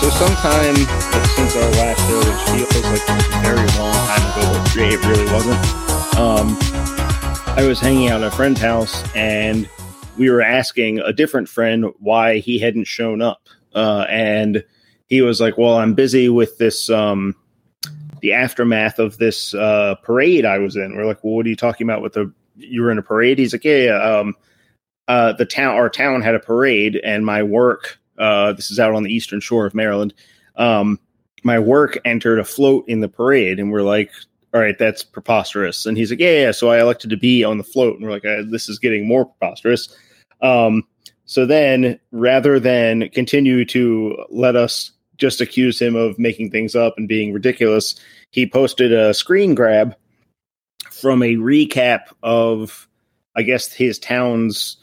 So sometime since our last show, which feels like a very long time ago, but it really wasn't. Um, I was hanging out at a friend's house, and we were asking a different friend why he hadn't shown up, uh, and he was like, "Well, I'm busy with this, um, the aftermath of this uh, parade I was in." We're like, "Well, what are you talking about? With the you were in a parade?" He's like, "Yeah, yeah." Um, uh, the town, our town had a parade, and my work uh, this is out on the eastern shore of Maryland. Um, my work entered a float in the parade, and we're like, "All right, that's preposterous." And he's like, "Yeah, yeah." So I elected to be on the float, and we're like, uh, "This is getting more preposterous." Um, so then, rather than continue to let us just accuse him of making things up and being ridiculous, he posted a screen grab from a recap of, I guess, his town's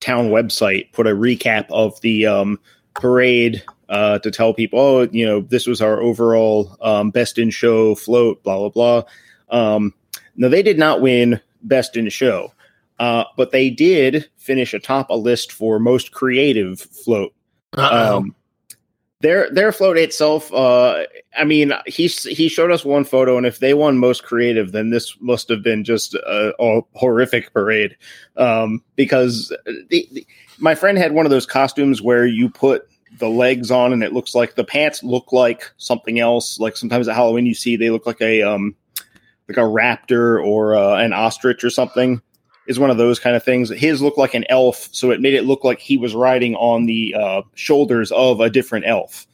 town website. Put a recap of the um, parade uh, to tell people, oh, you know, this was our overall um, best in show float, blah, blah, blah. Um, no, they did not win best in show, uh, but they did finish atop a list for most creative float. Um, their their float itself, uh, I mean, he he showed us one photo, and if they won most creative, then this must have been just a, a horrific parade. Um, because the, the, my friend had one of those costumes where you put the legs on, and it looks like the pants look like something else. Like sometimes at Halloween, you see they look like a um, like a raptor or uh, an ostrich or something is one of those kind of things. His looked like an elf, so it made it look like he was riding on the uh, shoulders of a different elf.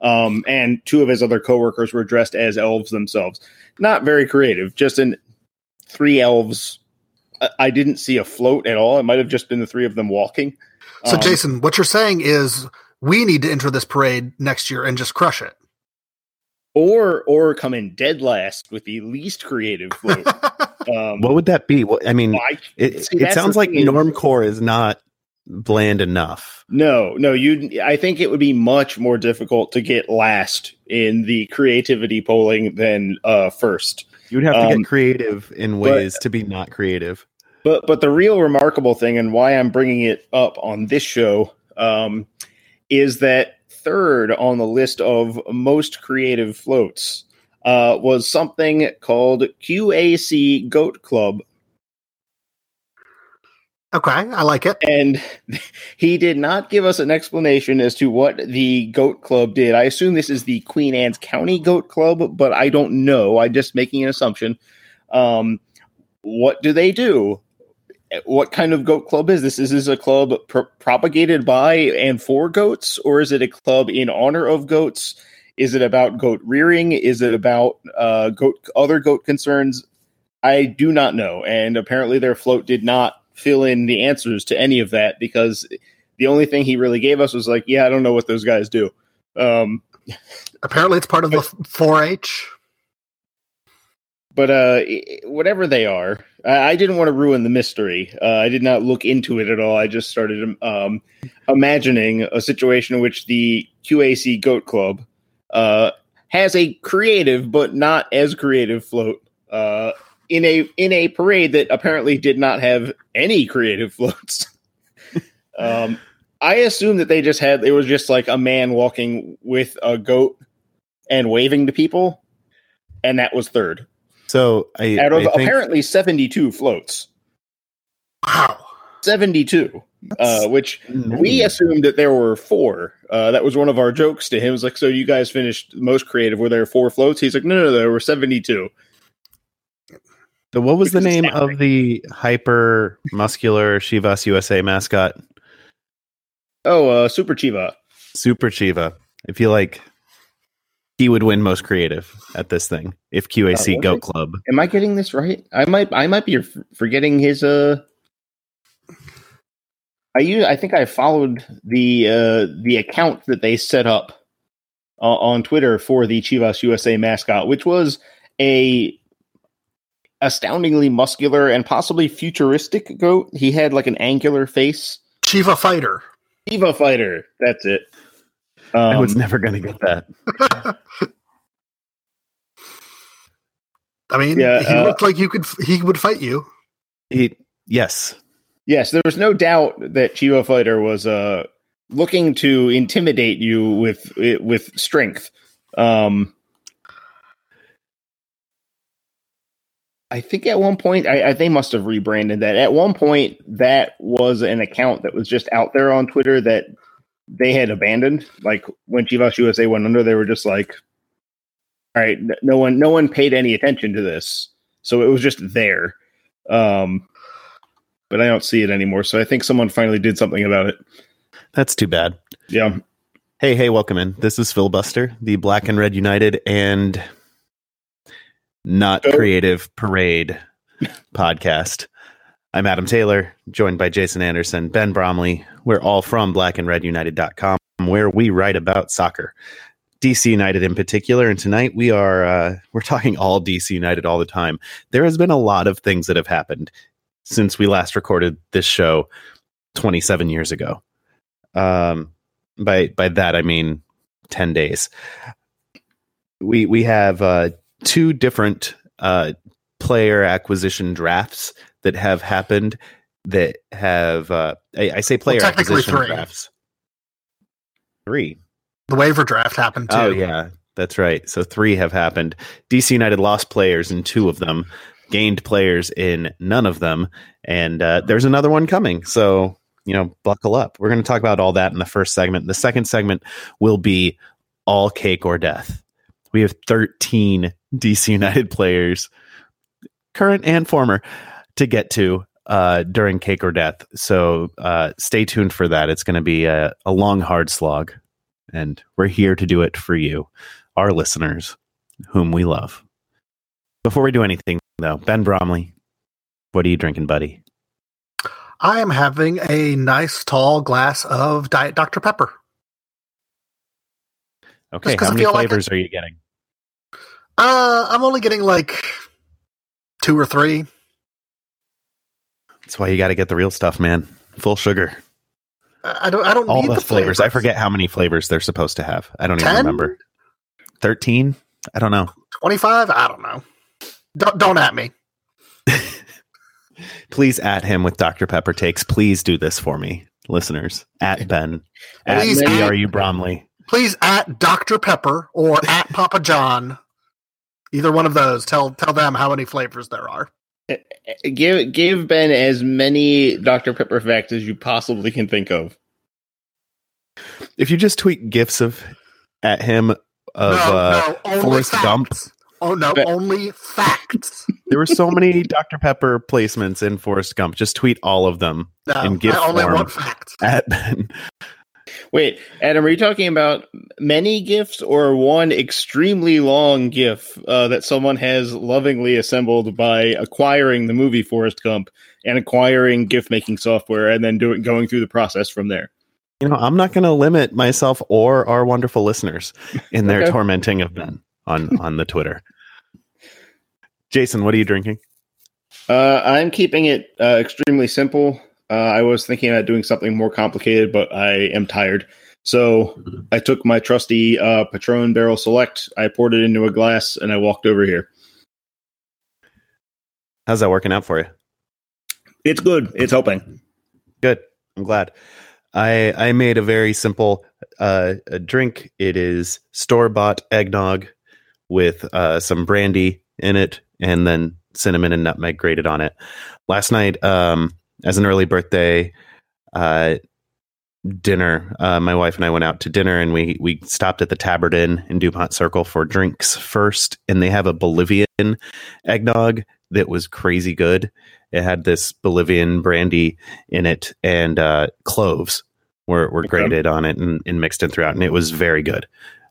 Um, and two of his other coworkers were dressed as elves themselves. Not very creative, just in three elves. I, I didn't see a float at all. It might have just been the three of them walking. So, Um, Jason, what you're saying is we need to enter this parade next year and just crush it. or or come in dead last with the least creative float. um, What would that be? Well, I mean, I- it, see, it sounds like thing is- normcore is not bland enough. No, no, you I think it would be much more difficult to get last in the creativity polling than uh first. You'd have to Um, get creative in but- ways to be not creative. But but the real remarkable thing and why I'm bringing it up on this show um is that third on the list of most creative floats uh was something called QAC Goat Club. Okay, I like it. and he did not give us an explanation as to what the goat club did. I assume this is the queen anne's county goat club but i don't know. I'm just making an assumption. Um, what do they do what kind of goat club is this is this a club pr- propagated by and for goats or is it a club in honor of goats is it about goat rearing is it about uh, goat other goat concerns i do not know and apparently their float did not fill in the answers to any of that because the only thing he really gave us was like, yeah, I don't know what those guys do. Um, Apparently, it's part of the 4-H. but uh, whatever they are, I, I didn't want to ruin the mystery. Uh, I did not look into it at all. I just started um, imagining a situation in which the QAC Goat Club uh, has a creative but not as creative float. Uh, in a in a parade that apparently did not have any creative floats. um, I assume that they just had it was just like a man walking with a goat and waving to people, and that was third So I, out of I think apparently seventy two floats. Wow. Seventy two, uh, which we assumed that there were four. Uh, that was one of our jokes to him. It was like, so you guys finished most creative. Were there four floats? He's like, no, no, no there were seventy two. the, what was the which is name of the hyper muscular Chivas USA mascot? Oh, uh, Super Chiva. Super Chiva. I feel like he would win most creative at this thing if QAC Uh, Goat okay. Club. Am I getting this right? I might I might be f- forgetting his uh I use I think I followed the uh the account that they set up uh, on Twitter for the Chivas USA mascot, which was a astoundingly muscular and possibly futuristic goat. He had like an angular face. Chiva fighter. Diva fighter. That's it. I was Um, never going to get that. I mean, Yeah, he uh, looked like you could. He would fight you. He, yes, Yes, there was no doubt that Chivo Fighter was uh, looking to intimidate you with with strength. Um, I think at one point, I, I they must have rebranded that. At one point, that was an account that was just out there on Twitter that they had abandoned. Like when Chivas USA went under, they were just like, "All right, no one, no one paid any attention to this, so it was just there." Um, but I don't see it anymore. So I think someone finally did something about it. that's too bad. Yeah. Hey, hey, welcome in. This is Filibuster, the Black and Red United and not creative parade podcast. I'm Adam Taylor, joined by Jason Anderson, Ben Bromley. We're all from blackandredunited.com, where we write about soccer. DC United in particular, and tonight we are uh, we're talking all DC United all the time. There has been a lot of things that have happened since we last recorded this show 27 years ago. Um, by by that I mean 10 days. We we have uh, two different uh, player acquisition drafts that have happened that have uh, I, I say player technically acquisition three. drafts. Three. The waiver draft happened too. Oh yeah, that's right. So three have happened. DC United lost players in two of them, gained players in none of them, and uh, there's another one coming. So you know, buckle up. We're going to talk about all that in the first segment. The second segment will be all cake or death. We have 13 DC United players, current and former, to get to uh, during cake or death. So uh, stay tuned for that. It's going to be a, a long, hard slog and we're here to do it for you, our listeners, whom we love. Before we do anything, though, Ben Bromley, what are you drinking, buddy? I am having a nice tall glass of Diet Dr Pepper. Okay, how many feel like flavors are you getting? Uh, I'm only getting like two or three. That's why you got to get the real stuff, man. Full sugar, I I don't. I don't all need the, the, flavors. I forget how many flavors they're supposed to have. I don't even remember. Thirteen? I don't know. Twenty-five. I don't know. Don't don't at me. Please at him with Dr Pepper takes. Please do this for me, listeners. At Ben. At Please me, at- are you Bromley? Please at Dr Pepper or at Papa John. Either one of those. Tell tell them how many flavors there are. Give give Ben as many Dr. Pepper facts as you possibly can think of. If you just tweet gifs of at him of uh, only Forrest Gump. Oh no, But- only facts. There were so many Dr. Pepper placements in Forrest Gump. Just tweet all of them No, In gift I only form. want facts. at Ben. Wait, Adam, are you talking about many gifts or one extremely long GIF uh, that someone has lovingly assembled by acquiring the movie Forrest Gump and acquiring GIF making software and then doing going through the process from there? You know, I'm not going to limit myself or our wonderful listeners in their Okay. tormenting of Ben on on the Twitter. Jason, what are you drinking? Uh, I'm keeping it uh, extremely simple. Uh, I was thinking about doing something more complicated, but I am tired. So I took my trusty uh, Patron Barrel Select, I poured it into a glass, and I walked over here. How's that working out for you? It's good. It's helping. Good. I'm glad. I I made a very simple uh, a drink. It is store bought eggnog with uh, some brandy in it, and then cinnamon and nutmeg grated on it. Last night, um, as an early birthday uh, dinner, uh, my wife and I went out to dinner, and we we stopped at the Tabard Inn in Dupont Circle for drinks first, and they have a Bolivian eggnog that was crazy good. It had this Bolivian brandy in it, and uh, cloves were were Okay. grated on it and, and mixed in throughout, and it was very good.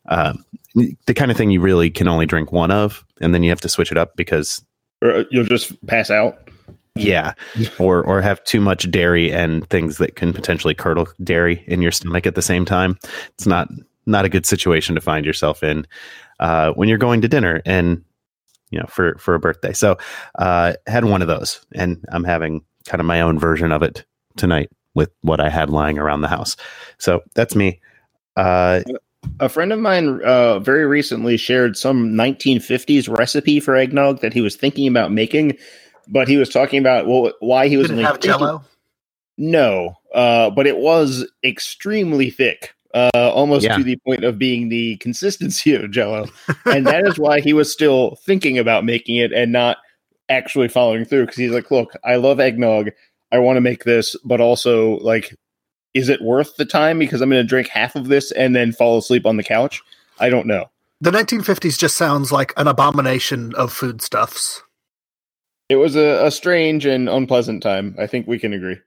um, the kind of thing you really can only drink one of, and then you have to switch it up because Or uh, you'll just pass out. Yeah, or or have too much dairy and things that can potentially curdle dairy in your stomach at the same time. It's not not a good situation to find yourself in uh, when you're going to dinner and you know for for a birthday. So uh, had one of those, and I'm having kind of my own version of it tonight with what I had lying around the house. So that's me. Uh, A friend of mine uh, very recently shared some 1950s recipe for eggnog that he was thinking about making, but he was talking about well, why he was Did it only have Jello? No, uh, but it was extremely thick, uh, almost Yeah. to the point of being the consistency of Jello, and that is why he was still thinking about making it and not actually following through. Because he's like, "Look, I love eggnog. I want to make this, but also like, is it worth the time? Because I'm going to drink half of this and then fall asleep on the couch. I don't know. The 1950s just sounds like an abomination of foodstuffs. It was a, a strange and unpleasant time. I think we can agree.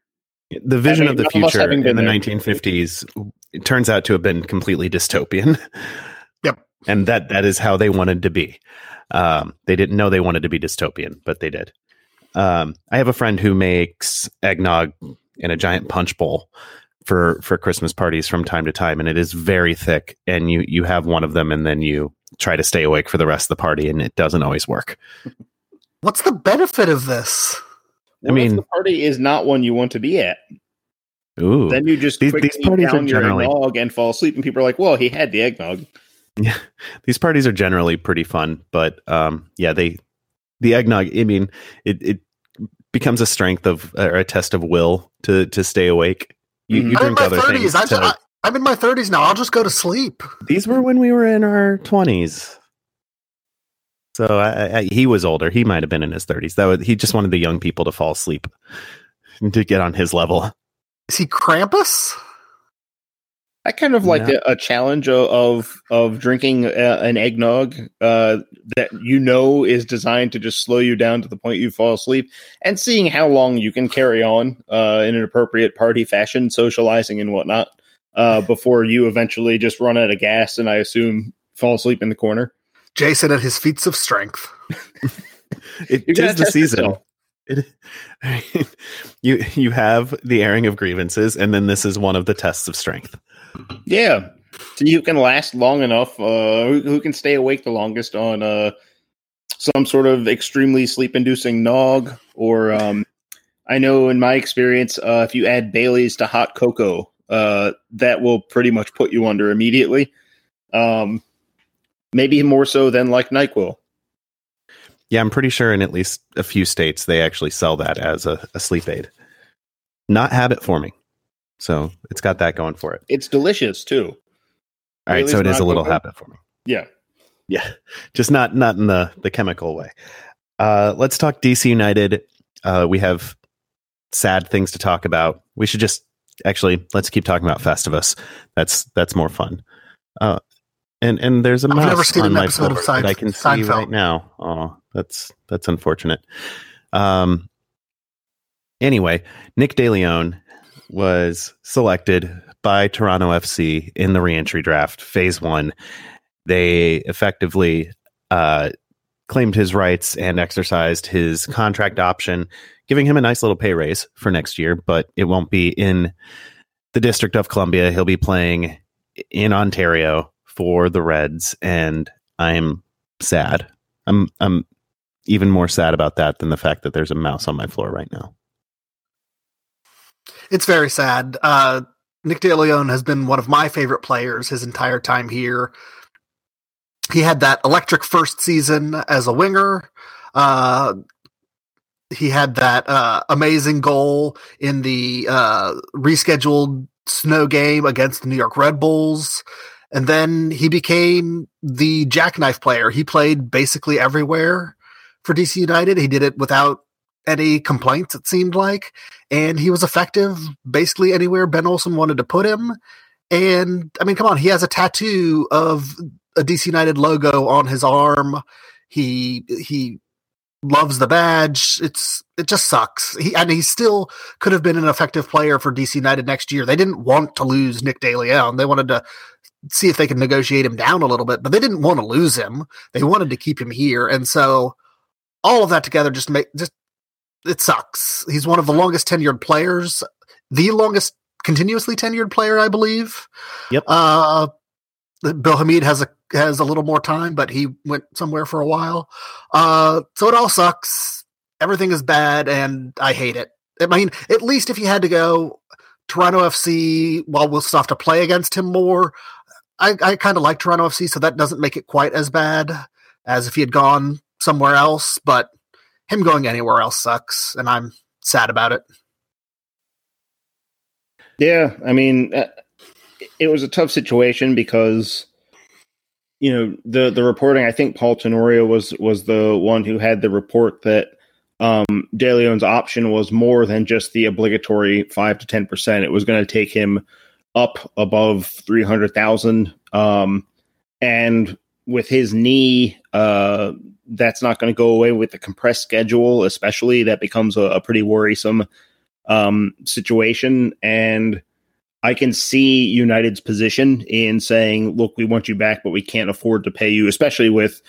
the vision Having- of the none of us future in the there. 1950s it turns out to have been completely dystopian. Yep. and that that is how they wanted to be. Um, they didn't know they wanted to be dystopian, but they did. Um, I have a friend who makes eggnog in a giant punch bowl for for Christmas parties from time to time, and it is very thick. And you you have one of them, and then you try to stay awake for the rest of the party, and it doesn't always work. What's the benefit of this? I What if mean- the party is not one you want to be at. Ooh, Then you just These- these parties are down your generally- eggnog and fall asleep, and people are like, "Well, he had the eggnog." Yeah, these parties are generally pretty fun, but um, yeah, they the eggnog. I mean, it it becomes a strength of or a test of will to to stay awake. You, you I'm in drink my other 30s. things. I'm, to- I'm in my 30s now. I'll just go to sleep. these were when we were in our twenties. So I, I, he was older. He might have been in his thirties. That was, he just wanted the young people to fall asleep to get on his level. Is he Krampus? I kind of like Yeah. a, a challenge of of, of drinking uh, an eggnog uh, that you know is designed to just slow you down to the point you fall asleep, and seeing how long you can carry on uh, in an appropriate party fashion, socializing and whatnot, uh, before you eventually just run out of gas and I assume fall asleep in the corner. Jason at his feats of strength. It You're gonna is the test season. yourself. It, you you have the airing of grievances, and then this is one of the tests of strength. Yeah. So you can last long enough. Uh, who, who can stay awake the longest on uh, some sort of extremely sleep inducing nog? Or um, I know in my experience, uh, if you add Bailey's to hot cocoa, uh, that will pretty much put you under immediately. Um, maybe more so than like NyQuil. Yeah, I'm pretty sure in at least a few states they actually sell that as a, a sleep aid. Not habit forming. So it's got that going for it. It's delicious too. All right, so it is a little habit forming. Yeah. Yeah. Just not not in the the chemical way. Uh let's talk DC United. Uh we have sad things to talk about. We should just actually let's keep talking about Festivus. That's that's more fun. Uh and and there's a I've mouse never seen on an my episode of floor that I can see Seinfeld. right now. Oh, that's that's unfortunate. Um anyway, Nick DeLeon was selected by Toronto FC in the reentry draft, phase one. They effectively uh, claimed his rights and exercised his contract option, giving him a nice little pay raise for next year, but it won't be in the District of Columbia. He'll be playing in Ontario for the Reds, and I'm sad. I'm I'm even more sad about that than the fact that there's a mouse on my floor right now. It's very sad. Uh, Nick DeLeon has been one of my favorite players his entire time here. He had that electric first season as a winger. Uh, he had that uh, amazing goal in the uh, rescheduled snow game against the New York Red Bulls. And then he became the jackknife player. He played basically everywhere for DC United. He did it without any complaints, it seemed like and he was effective basically anywhere Ben Olsen wanted to put him. And I mean, come on, he has a tattoo of a DC United logo on his arm. He he loves the badge. It's it just sucks. He and he still could have been an effective player for DC United next year. They didn't want to lose Nick DeLeon. They wanted to see if they could negotiate him down a little bit, but they didn't want to lose him. They wanted to keep him here, and so all of that together just make just it sucks. He's one of the longest tenured players, the longest continuously tenured player, I believe. Yep. Uh, Bill Hamid has a has a little more time, but he went somewhere for a while. Uh, so it all sucks. Everything is bad, and I hate it. I mean, at least if you had to go Toronto FC, while we'll still have to play against him more. I, I kind of like Toronto FC, so that doesn't make it quite as bad as if he had gone somewhere else. But him going anywhere else sucks, and I'm sad about it. Yeah, I mean, uh, it was a tough situation because you know the the reporting. I think Paul Tenorio was was the one who had the report that um, De Leon's option was more than just the obligatory five to ten percent. It was going to take him up above three hundred thousand, um, and with his knee, uh, that's not going to go away with the compressed schedule. Especially that becomes a, a pretty worrisome um, situation, and I can see United's position in saying, "Look, we want you back, but we can't afford to pay you," especially with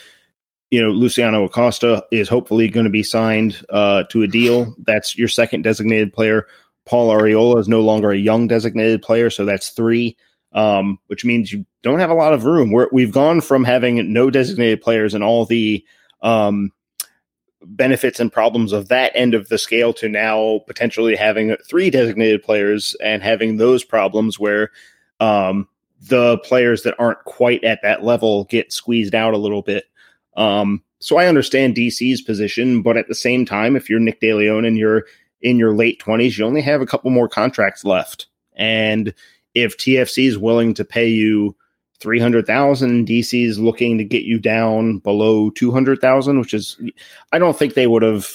you know Luciano Acosta is hopefully going to be signed uh, to a deal. That's your second designated player. Paul Arriola is no longer a young designated player, so that's three, um, which means you don't have a lot of room. we have gone from having no designated players and all the um, benefits and problems of that end of the scale to now potentially having three designated players and having those problems where um, the players that aren't quite at that level get squeezed out a little bit. Um, so I understand DC's position, but at the same time, if you're Nick DeLeon and you're in your late 20s, you only have a couple more contracts left. And if TFC is willing to pay you 300,000. DC is looking to get you down below 200,000, which is, I don't think they would have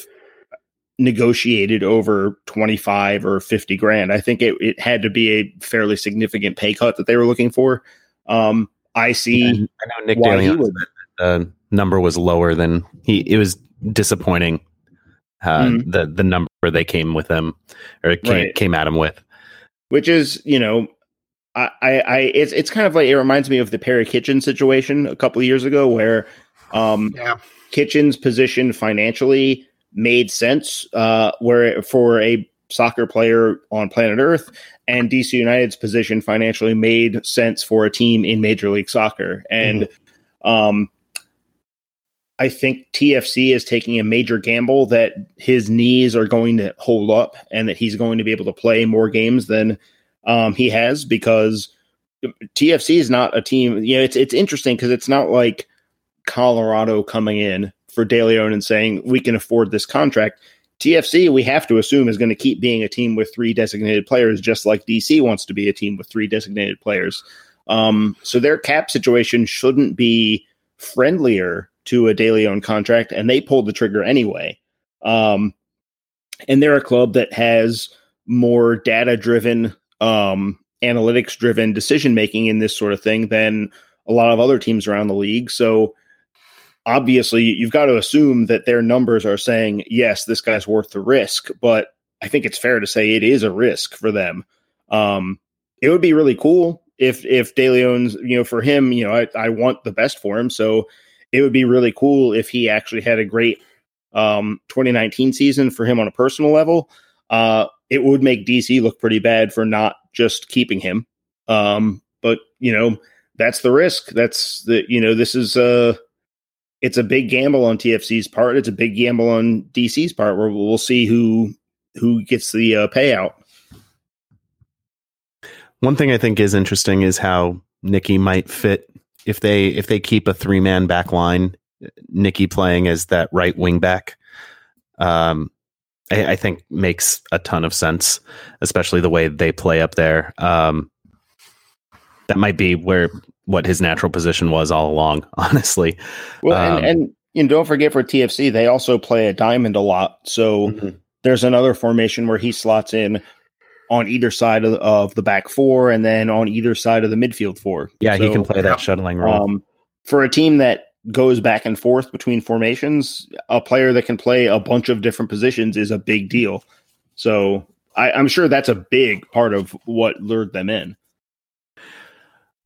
negotiated over 25 or 50 grand. I think it, it had to be a fairly significant pay cut that they were looking for. Um, I see. I know Nick Daly the number was lower than he, it was disappointing. Uh, mm-hmm. the, the number they came with him or came, right. came at him with, which is, you know, I, I, it's it's kind of like it reminds me of the Perry Kitchen situation a couple of years ago, where um, yeah. Kitchen's position financially made sense, uh, where for a soccer player on planet Earth, and DC United's position financially made sense for a team in Major League Soccer, and mm-hmm. um, I think TFC is taking a major gamble that his knees are going to hold up, and that he's going to be able to play more games than um, he has because TFC is not a team. You know, it's it's interesting because it's not like Colorado coming in for De Leon and saying we can afford this contract. TFC, we have to assume, is going to keep being a team with three designated players, just like DC wants to be a team with three designated players. Um, so their cap situation shouldn't be friendlier to a DeLeon contract, and they pulled the trigger anyway. Um, and they're a club that has more data driven um, analytics driven decision making in this sort of thing than a lot of other teams around the league. So obviously, you've got to assume that their numbers are saying, yes, this guy's worth the risk. But I think it's fair to say it is a risk for them. Um, it would be really cool if if De Leon's, you know, for him, you know, I, I want the best for him. So it would be really cool if he actually had a great um, 2019 season for him on a personal level. Uh, it would make DC look pretty bad for not just keeping him. Um, but you know, that's the risk. That's the you know, this is a it's a big gamble on TFC's part. It's a big gamble on DC's part where we'll see who who gets the uh, payout. One thing I think is interesting is how Nicky might fit if they if they keep a three man back line, Nikki playing as that right wing back. Um, I, I, think makes a ton of sense, especially the way they play up there. Um, that might be where what his natural position was all along, honestly. Well, um, and, and you know, don't forget for TFC, they also play a diamond a lot. So mm-hmm. there's another formation where he slots in on either side of, of, the back four and then on either side of the midfield four. Yeah, so, he can play that shuttling role. Um, for a team that goes back and forth between formations, a player that can play a bunch of different positions is a big deal. So I, am sure that's a big part of what lured them in.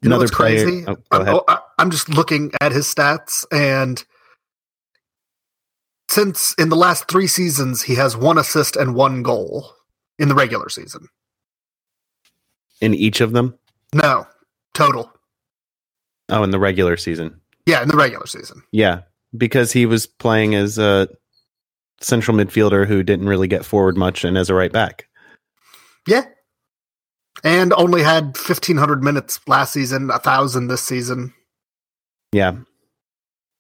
You know Another what's player- crazy? oh, I'm, I'm just looking at his stats, and since in the last three seasons, he has one assist and one goal in the regular season. In each of them. No, total. Oh, in the regular season. Yeah, in the regular season. Yeah, because he was playing as a central midfielder who didn't really get forward much and as a right back. Yeah. And only had 1,500 minutes last season, a 1,000 this season. Yeah.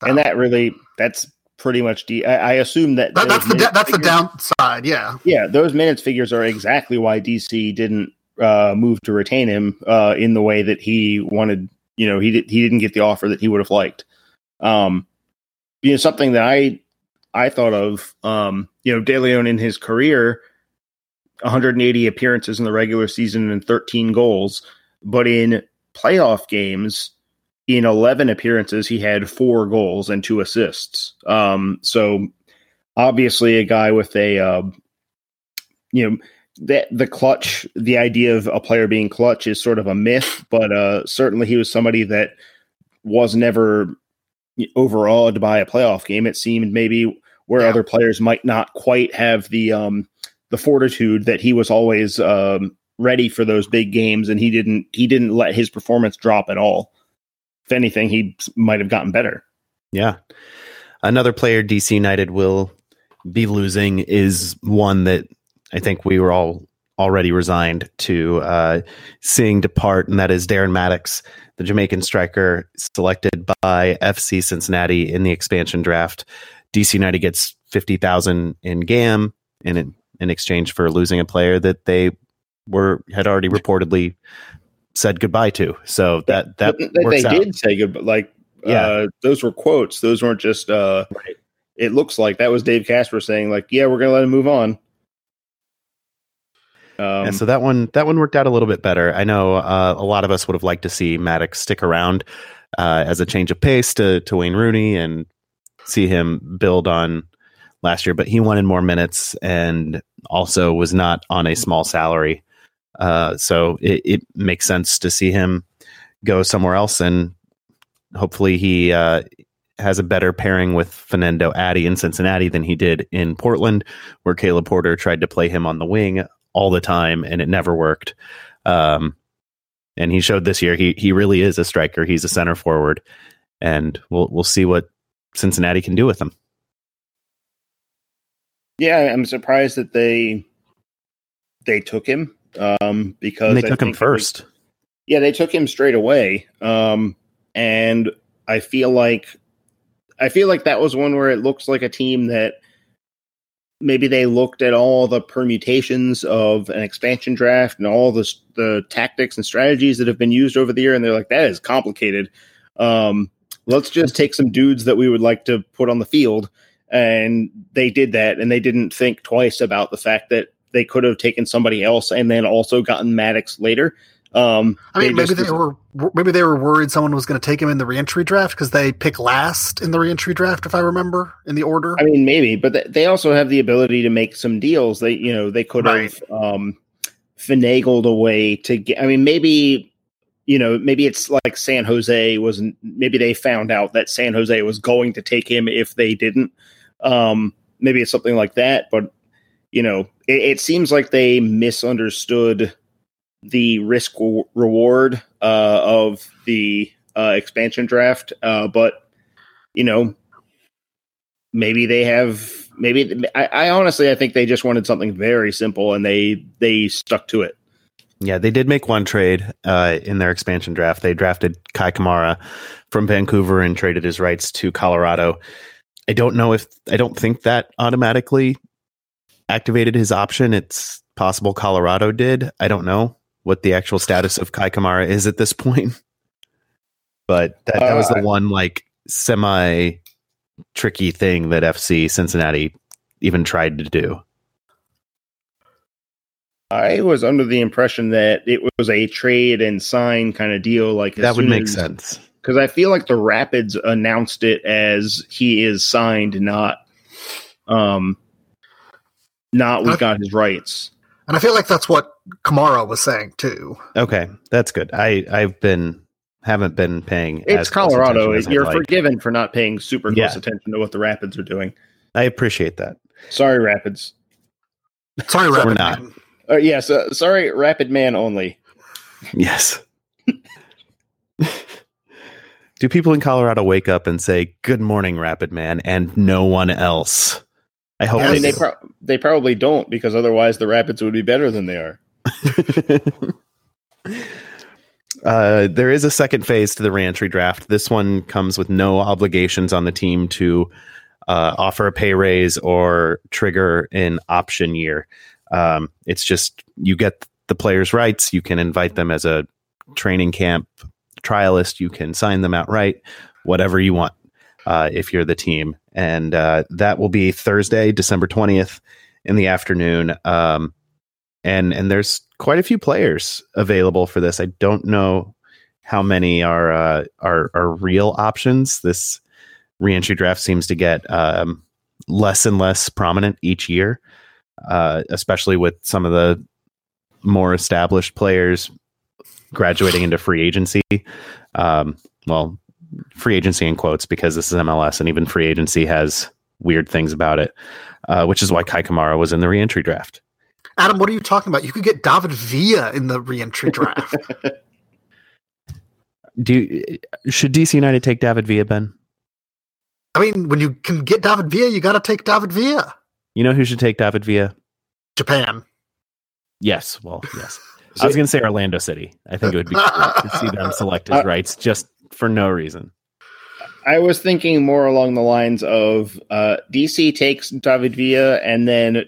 and that really that's pretty much. De- I, I assume that That, that's the da- minutes that's the downside. Yeah. Yeah, those minutes figures are exactly why DC didn't uh, move to retain him uh, in the way that he wanted. You know, he did, he didn't get the offer that he would have liked. Um, you know, something that I I thought of. Um, you know, De Leon in his career, 180 appearances in the regular season and 13 goals, but in playoff games. In 11 appearances, he had four goals and two assists. Um, so obviously a guy with a uh, you know that the clutch the idea of a player being clutch is sort of a myth but uh certainly he was somebody that was never overawed by a playoff game it seemed maybe where Yeah. other players might not quite have the um the fortitude that he was always um ready for those big games and he didn't he didn't let his performance drop at all if anything he might have gotten better Yeah. Another player DC United will be losing is one that I think we were all already resigned to uh, seeing depart, and that is Darren Mattocks, the Jamaican striker selected by FC Cincinnati in the expansion draft. DC United gets 50,000 in GAM in, in exchange for losing a player that they were had already reportedly said goodbye to. So that that But th- works they out. did say goodbye. like, Yeah. uh, those were quotes. Those weren't just. Uh, Right. It looks like that was Dave Kasper saying, like, "Yeah, we're gonna let him move on." Um, yeah, so that one that one worked out a little bit better. I know uh, a lot of us would have liked to see Mattocks stick around uh, as a change of pace to to Wayne Rooney and see him build on last year, but he wanted more minutes and also was not on a small salary. Uh, so it, it makes sense to see him go somewhere else, and hopefully he uh, has a better pairing with Fernando Adi in Cincinnati than he did in Portland, where Caleb Porter tried to play him on the wing all the time and it never worked. Um, and he showed this year he he really is a striker. He's a center forward, and we'll we'll see what Cincinnati can do with him. yeah, I'm surprised that they they took him um, because And they I took him think it was- first. Yeah, they took him straight away. Um, and I feel like I feel like that was one where it looks like a team that maybe they looked at all the permutations of an expansion draft and all the the tactics and strategies that have been used over the year, and they're like, that is complicated. Um, let's just take some dudes that we would like to put on the field, and they did that, and they didn't think twice about the fact that they could have taken somebody else and then also gotten Mattocks later. Um, I mean, maybe just- they were maybe they were worried someone was going to take him in the reentry draft because they pick last in the reentry draft, if I remember in the order. I mean, maybe, but they also have the ability to make some deals. They, you know, they could Right. have um, finagled a way to get. I mean, maybe, you know, maybe it's like San Jose was. Maybe they found out that San Jose was going to take him if they didn't. Um, maybe it's something like that. But you know, it, it seems like they misunderstood the risk reward uh, of the uh, expansion draft. Uh, but you know, maybe they have maybe I, I honestly I think they just wanted something very simple and they they stuck to it. Yeah, they did make one trade uh, in their expansion draft. They drafted Kei Kamara from Vancouver and traded his rights to Colorado. I don't know if I don't think that automatically activated his option. It's possible Colorado did. I don't know what the actual status of Kei Kamara is at this point. But that, that was Uh, the one like semi tricky thing that FC Cincinnati even tried to do. I was under the impression that it was a trade and sign kind of deal. Like That would make sense. because I feel like the Rapids announced it as he is signed, not um, not we got his rights. and I feel like that's what Kamara was saying too. Okay, that's good. I I've been haven't been paying. It's as Colorado. attention as You're like. forgiven for not paying super close Yeah. attention to what the Rapids are doing. I appreciate that. Sorry, Rapids. Sorry, We're not. Man. Uh, yes, uh, sorry, Rapid Man only. Yes. Do people in Colorado wake up and say "Good morning, Rapid Man" and no one else? I hope I mean, they they pro- they probably don't because otherwise the Rapids would be better than they are. uh, there is a second phase to the reentry draft. This one comes with no obligations on the team to uh, offer a pay raise or trigger an option year. Um, it's just you get the players' rights. You can invite them as a training camp trialist. You can sign them outright, whatever you want, uh, if you're the team. And uh, that will be Thursday, December twentieth, in the afternoon. Um, and and there's quite a few players available for this. I don't know how many are uh, are are real options. This reentry draft seems to get um, less and less prominent each year, uh, especially with some of the more established players graduating into free agency. Um, well, free agency in quotes because this is MLS, and even free agency has weird things about it, uh, which is why Kei Kamara was in the reentry draft. Adam, what are you talking about? You could get David Villa in the reentry draft. Do you, should DC United take David Villa, Ben? I mean, when you can get David Villa, you got to take David Villa. You know who should take David Villa? Japan. Yes. Well, yes. I was going to say Orlando City. I think it would be cool to see them select his rights just for no reason. I was thinking more along the lines of uh, DC takes David Villa, and then,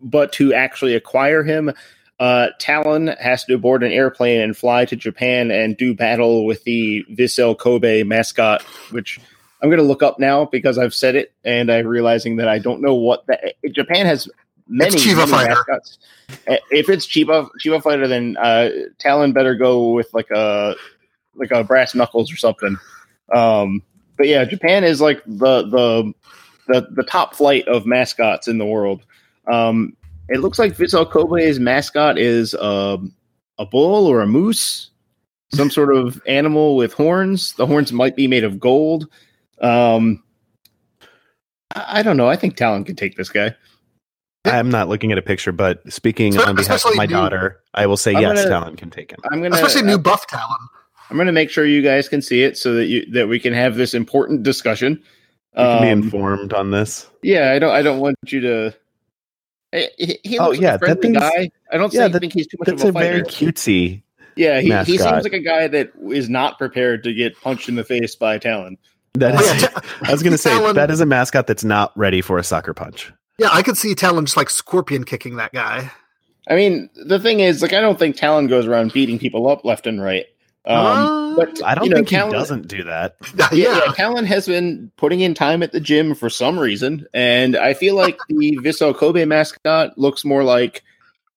but to actually acquire him, uh, Talon has to board an airplane and fly to Japan and do battle with the Vissel Kobe mascot, which I'm going to look up now because I've said it and I'm realizing that I don't know what that. Japan has many, It's Chiba many Fighter. mascots. Uh, If it's Chiba Chiba Fighter, then uh, Talon better go with like a like a brass knuckles or something. Um, but yeah, Japan is like the the the, the top flight of mascots in the world. Um, it looks like Vissel Kobe's mascot is um, a bull or a moose, some sort of animal with horns. The horns might be made of gold. Um, I, I don't know. I think Talon could take this guy. I'm not looking at a picture, but speaking Espe- on behalf of my new- daughter, I will say I'm yes, gonna- Talon can take him. I'm gonna Especially new buff talent. I'm gonna make sure you guys can see it so that you that we can have this important discussion. You can be Um, informed on this. Yeah, I don't. I don't want you to. He, he- he Oh, looks yeah, like that a friendly thing's- guy. I don't yeah, think, that- think he's too much That's of a a fighter. very cutesy. yeah, he, he seems like a guy that is not prepared to get punched in the face by Talon. That Oh, is, yeah, Ta- I was going to say Talon- that is a mascot that's not ready for a soccer punch. Yeah, I could see Talon just like scorpion kicking that guy. I mean, the thing is, like, I don't think Talon goes around beating people up left and right. Um, Uh, but I don't you know, think Talon, he doesn't do that. yeah, Yeah, yeah, Talon has been putting in time at the gym for some reason, and I feel like the Vissel Kobe mascot looks more like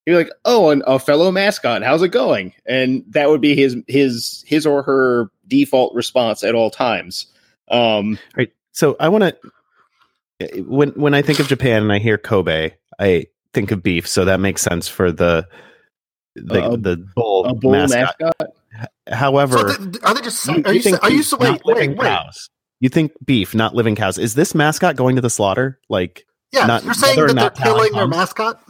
you're like, oh, an, a fellow mascot, how's it going? And that would be his his his or her default response at all times. Um, Right. So I want to when when I think of Japan and I hear Kobe, I think of beef. So that makes sense for the the, A- the bull, a bull mascot. mascot. However, So th- are they just? you, are you you? Are you? beef, so- Wait, wait, wait. cows. You think beef, not living cows. Is this mascot going to the slaughter? Like Yeah, Not- you're saying that they're not killing their mascot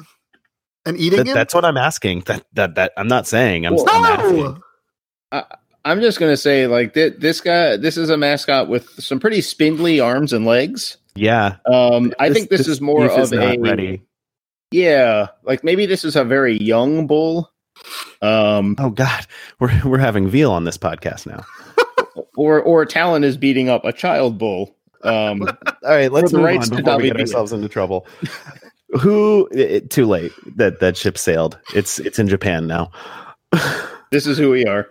and eating that, him. that's what I'm asking. That that that I'm not saying. I'm, Well, I'm no. asking. I'm just gonna say, like th- this guy, this is a mascot with some pretty spindly arms and legs. Yeah. Um, I think this, is more beef of not a ready. yeah, like maybe this is a very young bull. Um, Oh God, we're we're having veal on this podcast now. or or Talon is beating up a child bull. Um, All right, let's the move rights on to before we get ourselves into trouble. Who? It, too late. That that ship sailed. It's it's in Japan now. this is who we are.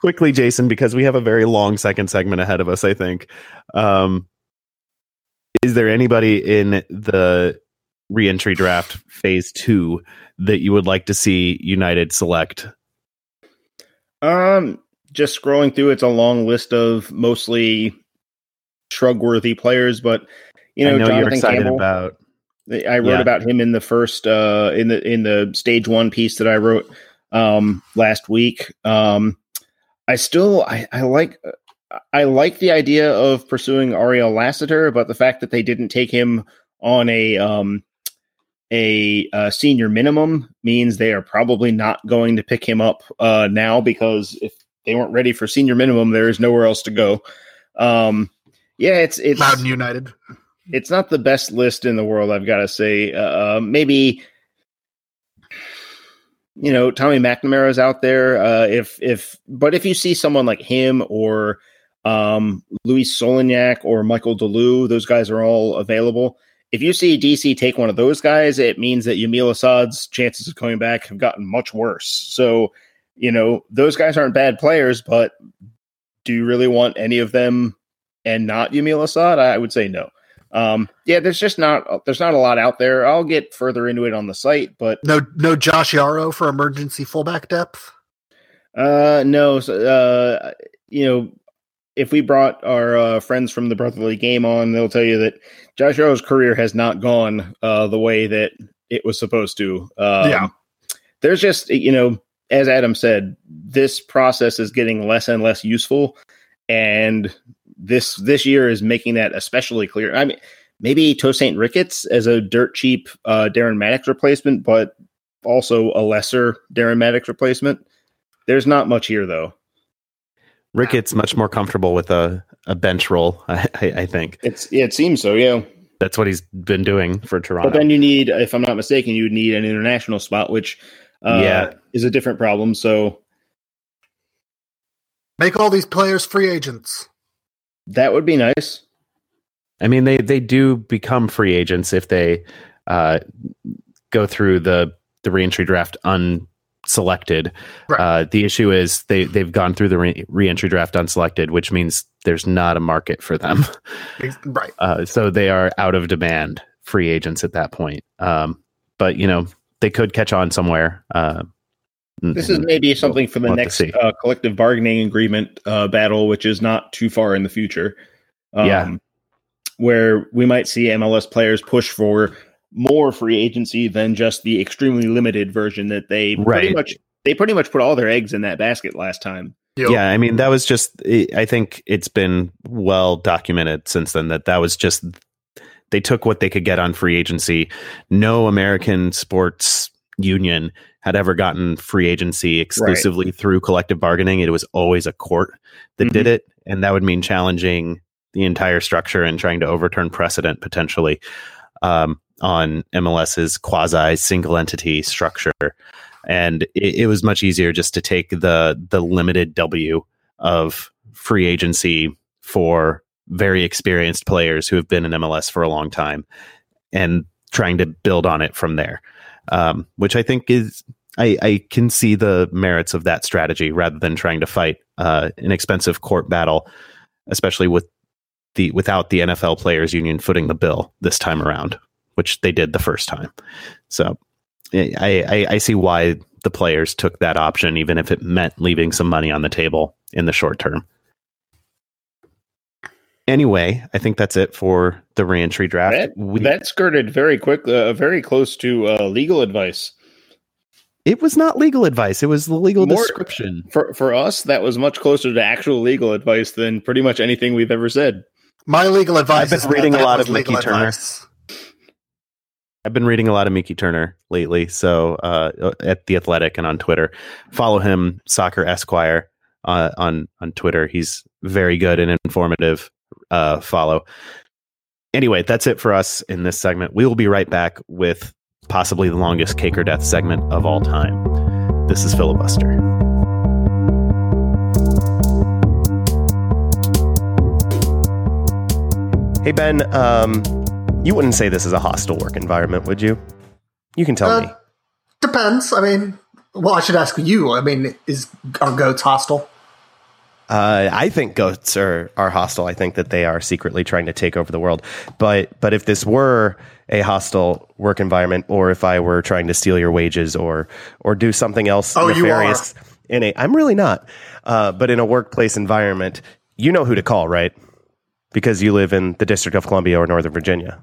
Quickly, Jason, because we have a very long second segment ahead of us. I think. Um, is there anybody in the reentry draft phase two that you would like to see United select? Um, just scrolling through, it's a long list of mostly shrug-worthy players, but you know, know you're excited Campbell. about. I wrote Yeah. about him in the first uh, in the in the stage one piece that I wrote um, last week. Um, I still I, I like I like the idea of pursuing Ariel Lassiter, but the fact that they didn't take him on a um a, a senior minimum means they are probably not going to pick him up uh now because if they weren't ready for senior minimum, there is nowhere else to go. Um yeah, it's it's Loudoun United. it's not the best list in the world, I've got to say. Uh, maybe you know Tommy McNamara is out there. Uh, if if but if you see someone like him or um, Luis Solignac or Michael de Leeuw, those guys are all available. If you see DC take one of those guys, it means that Yamil Asad's chances of coming back have gotten much worse. So, you know, those guys aren't bad players, but do you really want any of them and not Yamil Asad? I would say no. Um, yeah, there's just not there's not a lot out there. I'll get further into it on the site, but No, no Josh Yaro for emergency fullback depth. uh, no, so, uh, you know, if we brought our uh, friends from the Brotherly Game on, they'll tell you that Josh Yaro's career has not gone uh, the way that it was supposed to. Um, Yeah. there's just you know, as Adam said, this process is getting less and less useful, and this this year is making that especially clear. I mean, maybe Tosaint Ricketts as a dirt cheap uh, Darren Mattocks replacement, but also a lesser Darren Mattocks replacement. There's not much here though. Ricketts much more comfortable with a, a bench role, I, I, I think. It's yeah, it seems so. Yeah, That's what he's been doing for Toronto. but then you need, if I'm not mistaken, you would need an international spot, which uh, Yeah. is a different problem. So Make all these players free agents. that would be nice. I mean, they they do become free agents if they uh, go through the the reentry draft unselected. Right. Uh, the issue is they they've gone through the re- reentry draft unselected, which means there's not a market for them. Right. Uh, so they are out of demand free agents at that point. Um, but you know they could catch on somewhere. Uh, This is maybe something for the we'll next uh, collective bargaining agreement uh, battle, which is not too far in the future. Um, Yeah. Where we might see MLS players push for more free agency than just the extremely limited version that they pretty Right. much they pretty much put all their eggs in that basket last time. Yep. Yeah, I mean that was just. I think it's been well documented since then that that was just they took what they could get on free agency. No American sports union had ever gotten free agency exclusively through collective bargaining. It was always a court that did it, and that would mean challenging the entire structure and trying to overturn precedent potentially um, on MLS's quasi single entity structure and it, it was much easier just to take the the limited W of free agency for very experienced players who have been in MLS for a long time, and trying to build on it from there. Um, which I think is I, I can see the merits of that strategy rather than trying to fight uh, an expensive court battle, especially with the without the NFL Players Union footing the bill this time around, which they did the first time. So I, I, I see why the players took that option, even if it meant leaving some money on the table in the short term. Anyway, I think that's it for the reentry draft. That, We- that skirted very quick, uh, very close to uh, legal advice. it was not legal advice; it was the legal More- description. For for us, that was much closer to actual legal advice than pretty much anything we've ever said. My legal advice. I've been is that reading a that lot of Mickey legal Turner. advice. I've been reading a lot of Mickey Turner lately, so uh, at the Athletic and on Twitter, follow him, Soccer Esquire, uh, on on Twitter. He's very good and informative. Uh, follow. Anyway, that's it for us in this segment. We will be right back with possibly the longest cake or death segment of all time. This is filibuster. Hey Ben, um, you wouldn't say this is a hostile work environment, would you? You can tell Uh, me. Depends. I mean, well, I should ask you. I mean, is are goats hostile? Uh, I think goats are are hostile. I think that they are secretly trying to take over the world. But but if this were a hostile work environment, or if I were trying to steal your wages, or or do something else Oh, nefarious in a, I'm really not. Uh, but in a workplace environment, you know who to call, right? Because you live in the District of Columbia or Northern Virginia.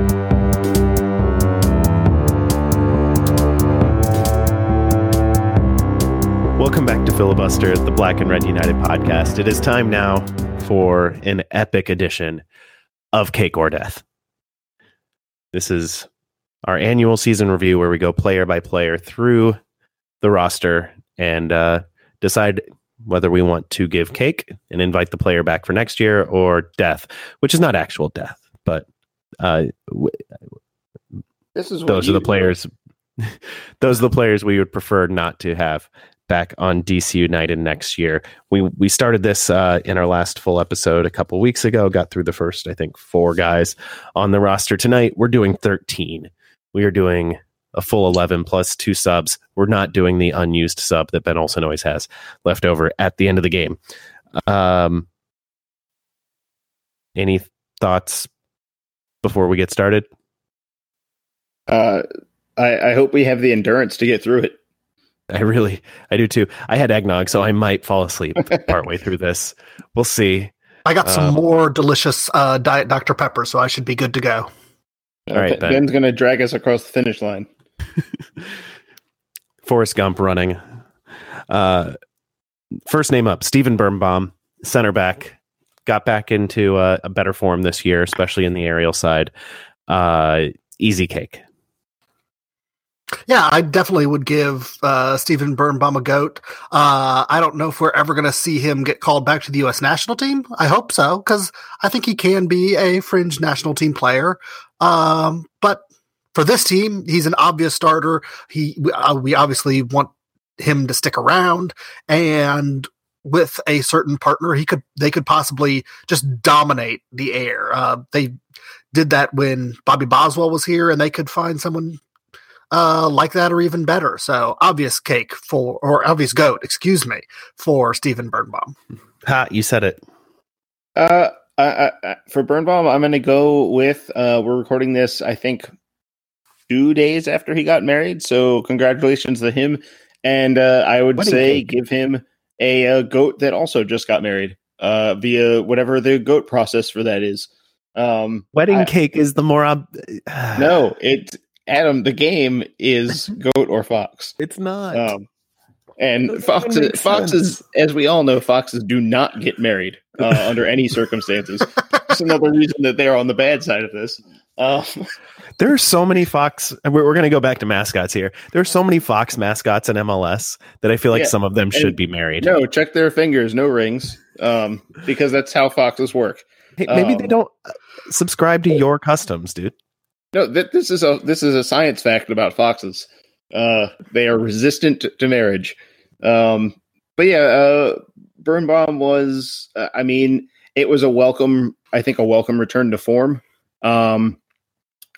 Welcome back to Filibuster, the Black and Red United podcast. It is time now for an epic edition of Cake or Death. This is our annual season review where we go player by player through the roster and uh, decide whether we want to give cake and invite the player back for next year or death, which is not actual death, but uh, w- This is those are the players. those are the players we would prefer not to have back on DC United next year. We we started this uh, in our last full episode a couple weeks ago. Got through the first, I think, four guys on the roster tonight. We're doing thirteen. We are doing a full eleven plus two subs. We're not doing the unused sub that Ben Olsen always has left over at the end of the game. Um, any thoughts before we get started? Uh, I, I hope we have the endurance to get through it. I really, I do too. I had eggnog, so I might fall asleep partway through this. We'll see. I got some Um, more delicious uh, Diet Dr. Pepper, so I should be good to go. All right, Ben. Ben's going to drag us across the finish line. Forrest Gump running. Uh, first name up, Stephen Birnbaum, center back. Got back into uh, a better form this year, especially in the aerial side. Uh, easy cake. Yeah, I definitely would give uh, Stephen Birnbaum a goat. Uh, I don't know if we're ever going to see him get called back to the U.S. national team. I hope so, because I think he can be a fringe national team player. Um, but for this team, he's an obvious starter. He, we- uh, we obviously want him to stick around, and with a certain partner, he could they could possibly just dominate the air. Uh, they did that when Bobby Boswell was here, and they could find someone uh, like that or even better. So obvious cake for, or obvious goat, excuse me, for Stephen Birnbaum. Ha, you said it. Uh, I, I, I- for Birnbaum, I'm going to go with. Uh, we're recording this, I think, two days after he got married. So congratulations to him. And uh, I would Wedding say cake. give him a, uh goat that also just got married uh, via whatever the goat process for that is. Um, Wedding I- cake is the more. Ob- no, it Adam. The game is goat or fox. it's not. Um, and foxes, foxes, as we all know, foxes do not get married uh, under any circumstances. That's another reason that they're on the bad side of this. Um, There are so many Fox. We're, we're going to go back to mascots here. There are so many Fox mascots in MLS that I feel like Yeah, some of them should be married. no, check their fingers, no rings, um, because that's how foxes work. Hey, maybe they um, don't uh, subscribe to your customs, dude. No, th- this is a this is a science fact about foxes. Uh, they are resistant to, marriage. Um, but yeah, uh, Birnbaum was. Uh, I mean, it was a welcome. I think a welcome return to form. Um,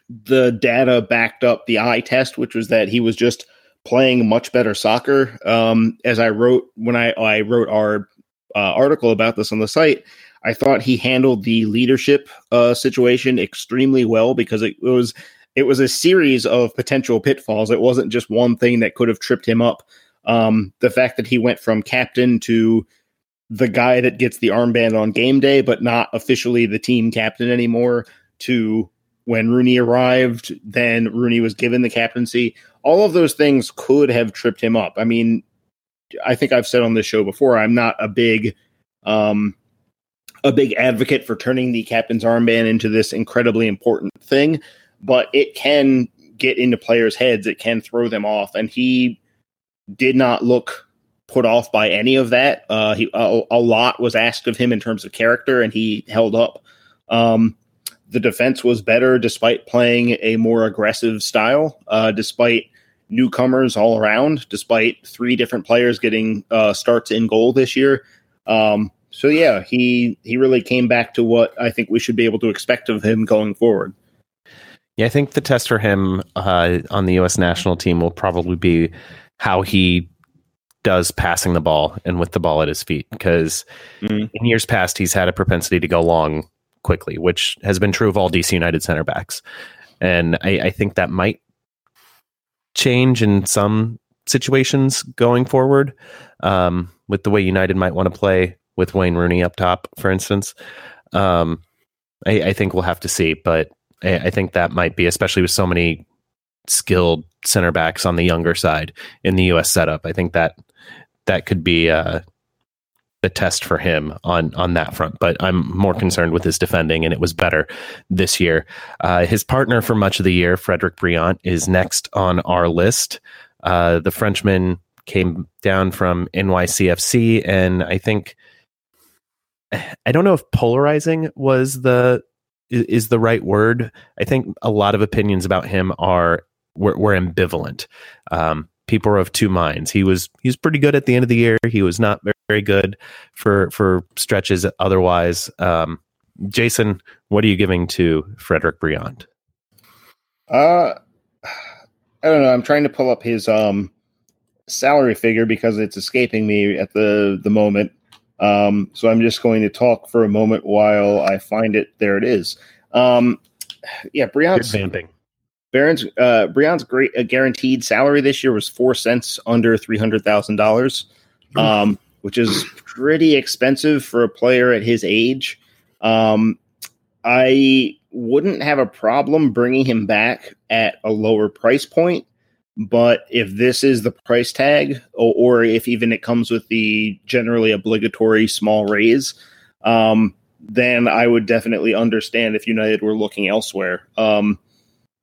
the data backed up the eye test, which was that he was just playing much better soccer. Um, as I wrote when I I wrote our uh, article about this on the site, I thought he handled the leadership uh, situation extremely well because it was it was a series of potential pitfalls. It wasn't just one thing that could have tripped him up. Um, the fact that he went from captain to the guy that gets the armband on game day, but not officially the team captain anymore, to when Rooney arrived, then Rooney was given the captaincy. All of those things could have tripped him up. I mean, I think I've said on this show before, I'm not a big um, a big advocate for turning the captain's armband into this incredibly important thing, but it can get into players' heads. It can throw them off, and he did not look put off by any of that. Uh, he a, a lot was asked of him in terms of character, and he held up. Um, the defense was better despite playing a more aggressive style, uh, despite newcomers all around, despite three different players getting uh, starts in goal this year. Um, so yeah, he he really came back to what I think we should be able to expect of him going forward. Yeah, I think the test for him uh, on the U.S. national team will probably be how he does passing the ball and with the ball at his feet. Because Mm. in years past, he's had a propensity to go long quickly, which has been true of all DC United center backs. And I, I think that might change in some situations going forward um, with the way United might want to play with Wayne Rooney up top, for instance. Um, I, I think we'll have to see, but I, I think that might be, especially with so many skilled center backs on the younger side in the U.S. setup. I think that that could be uh, the test for him on on that front. But I'm more concerned with his defending, and it was better this year. Uh, his partner for much of the year, Frédéric Brillant, is next on our list. Uh, the Frenchman came down from NYCFC, and I think I don't know if polarizing was the is the right word. I think a lot of opinions about him are were, were ambivalent. Um, people are of two minds. He was he was pretty good at the end of the year. He was not very, good for for stretches otherwise. Um, Jason, what are you giving to Frédéric Brillant? Uh, I don't know. I'm trying to pull up his um salary figure because it's escaping me at the the moment. Um, so I'm just going to talk for a moment while I find it. There it is. Um, yeah, Breon's vamping. Barron's uh, Brian's great uh, guaranteed salary this year was four cents under three hundred thousand dollars, um, which is pretty expensive for a player at his age. Um, I wouldn't have a problem bringing him back at a lower price point, but if this is the price tag, or, or if even it comes with the generally obligatory small raise, um, then I would definitely understand if United were looking elsewhere. Um,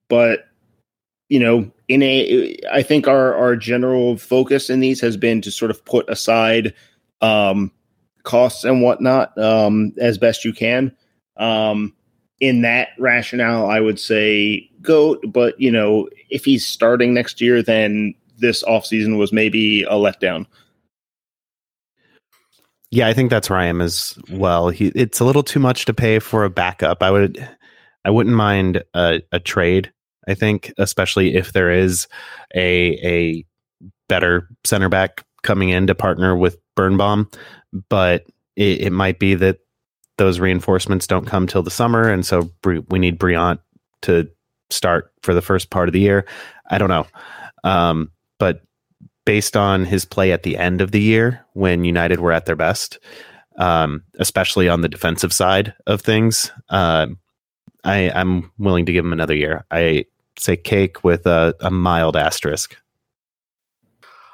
but you know in a i think our our general focus in these has been to sort of put aside um costs and whatnot um as best you can um in that rationale i would say goat but you know if he's starting next year then this offseason was maybe a letdown Yeah, I think that's where I am as well. He, it's a little too much to pay for a backup. I would, I wouldn't mind a, a trade. I think, especially if there is a a better center back coming in to partner with Birnbaum, but it, it might be that those reinforcements don't come till the summer, and so we need Brillant to start for the first part of the year. I don't know, um, but based on his play at the end of the year when United were at their best, um, especially on the defensive side of things. Uh, I, I'm willing to give him another year. I say cake with a, a mild asterisk.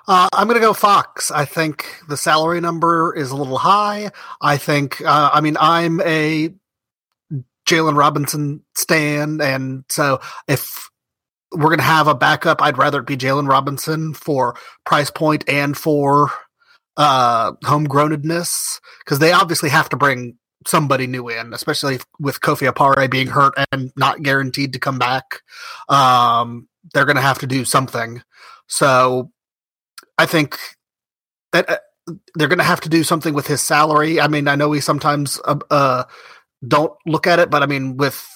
Uh, I'm going to go Fox. I think the salary number is a little high. I think, uh, I mean, I'm a Jalen Robinson stan, and so if we're going to have a backup, I'd rather it be Jalen Robinson for price point and for uh, homegrownedness because they obviously have to bring somebody new in, especially with Kofi Opare being hurt and not guaranteed to come back. Um, they're going to have to do something. So I think that uh, they're going to have to do something with his salary. I mean, I know we sometimes uh, uh, don't look at it, but I mean, with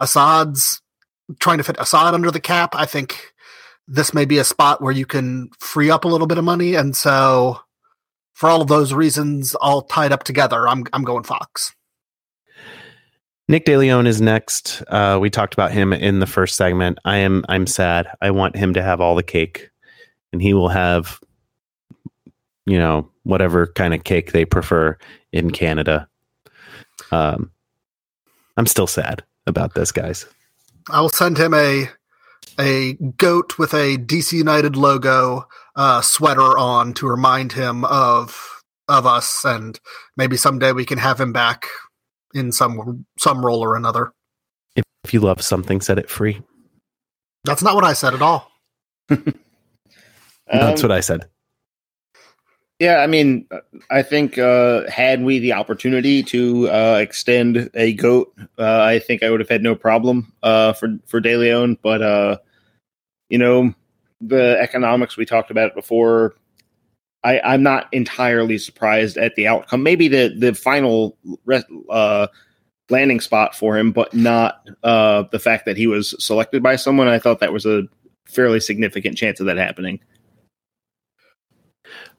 Asad's trying to fit Asad under the cap, I think this may be a spot where you can free up a little bit of money. And so, for all of those reasons, all tied up together, I'm I'm going Fox. Nick DeLeon is next. Uh, we talked about him in the first segment. I am I'm sad. I want him to have all the cake, and he will have, you know, whatever kind of cake they prefer in Canada. Um, I'm still sad about this, guys. I will send him a a goat with a DC United logo uh, sweater on to remind him of of us, and maybe someday we can have him back in some some role or another. If, if you love something, set it free. That's not what I said at all. That's Um, what I said. Yeah, I mean, I think uh, had we the opportunity to uh, extend a goat, uh, I think I would have had no problem uh, for for DeLeon. But uh, you know, the economics we talked about before. I, I'm not entirely surprised at the outcome. Maybe the the final uh, landing spot for him, but not the fact that he was selected by someone. I thought that was a fairly significant chance of that happening.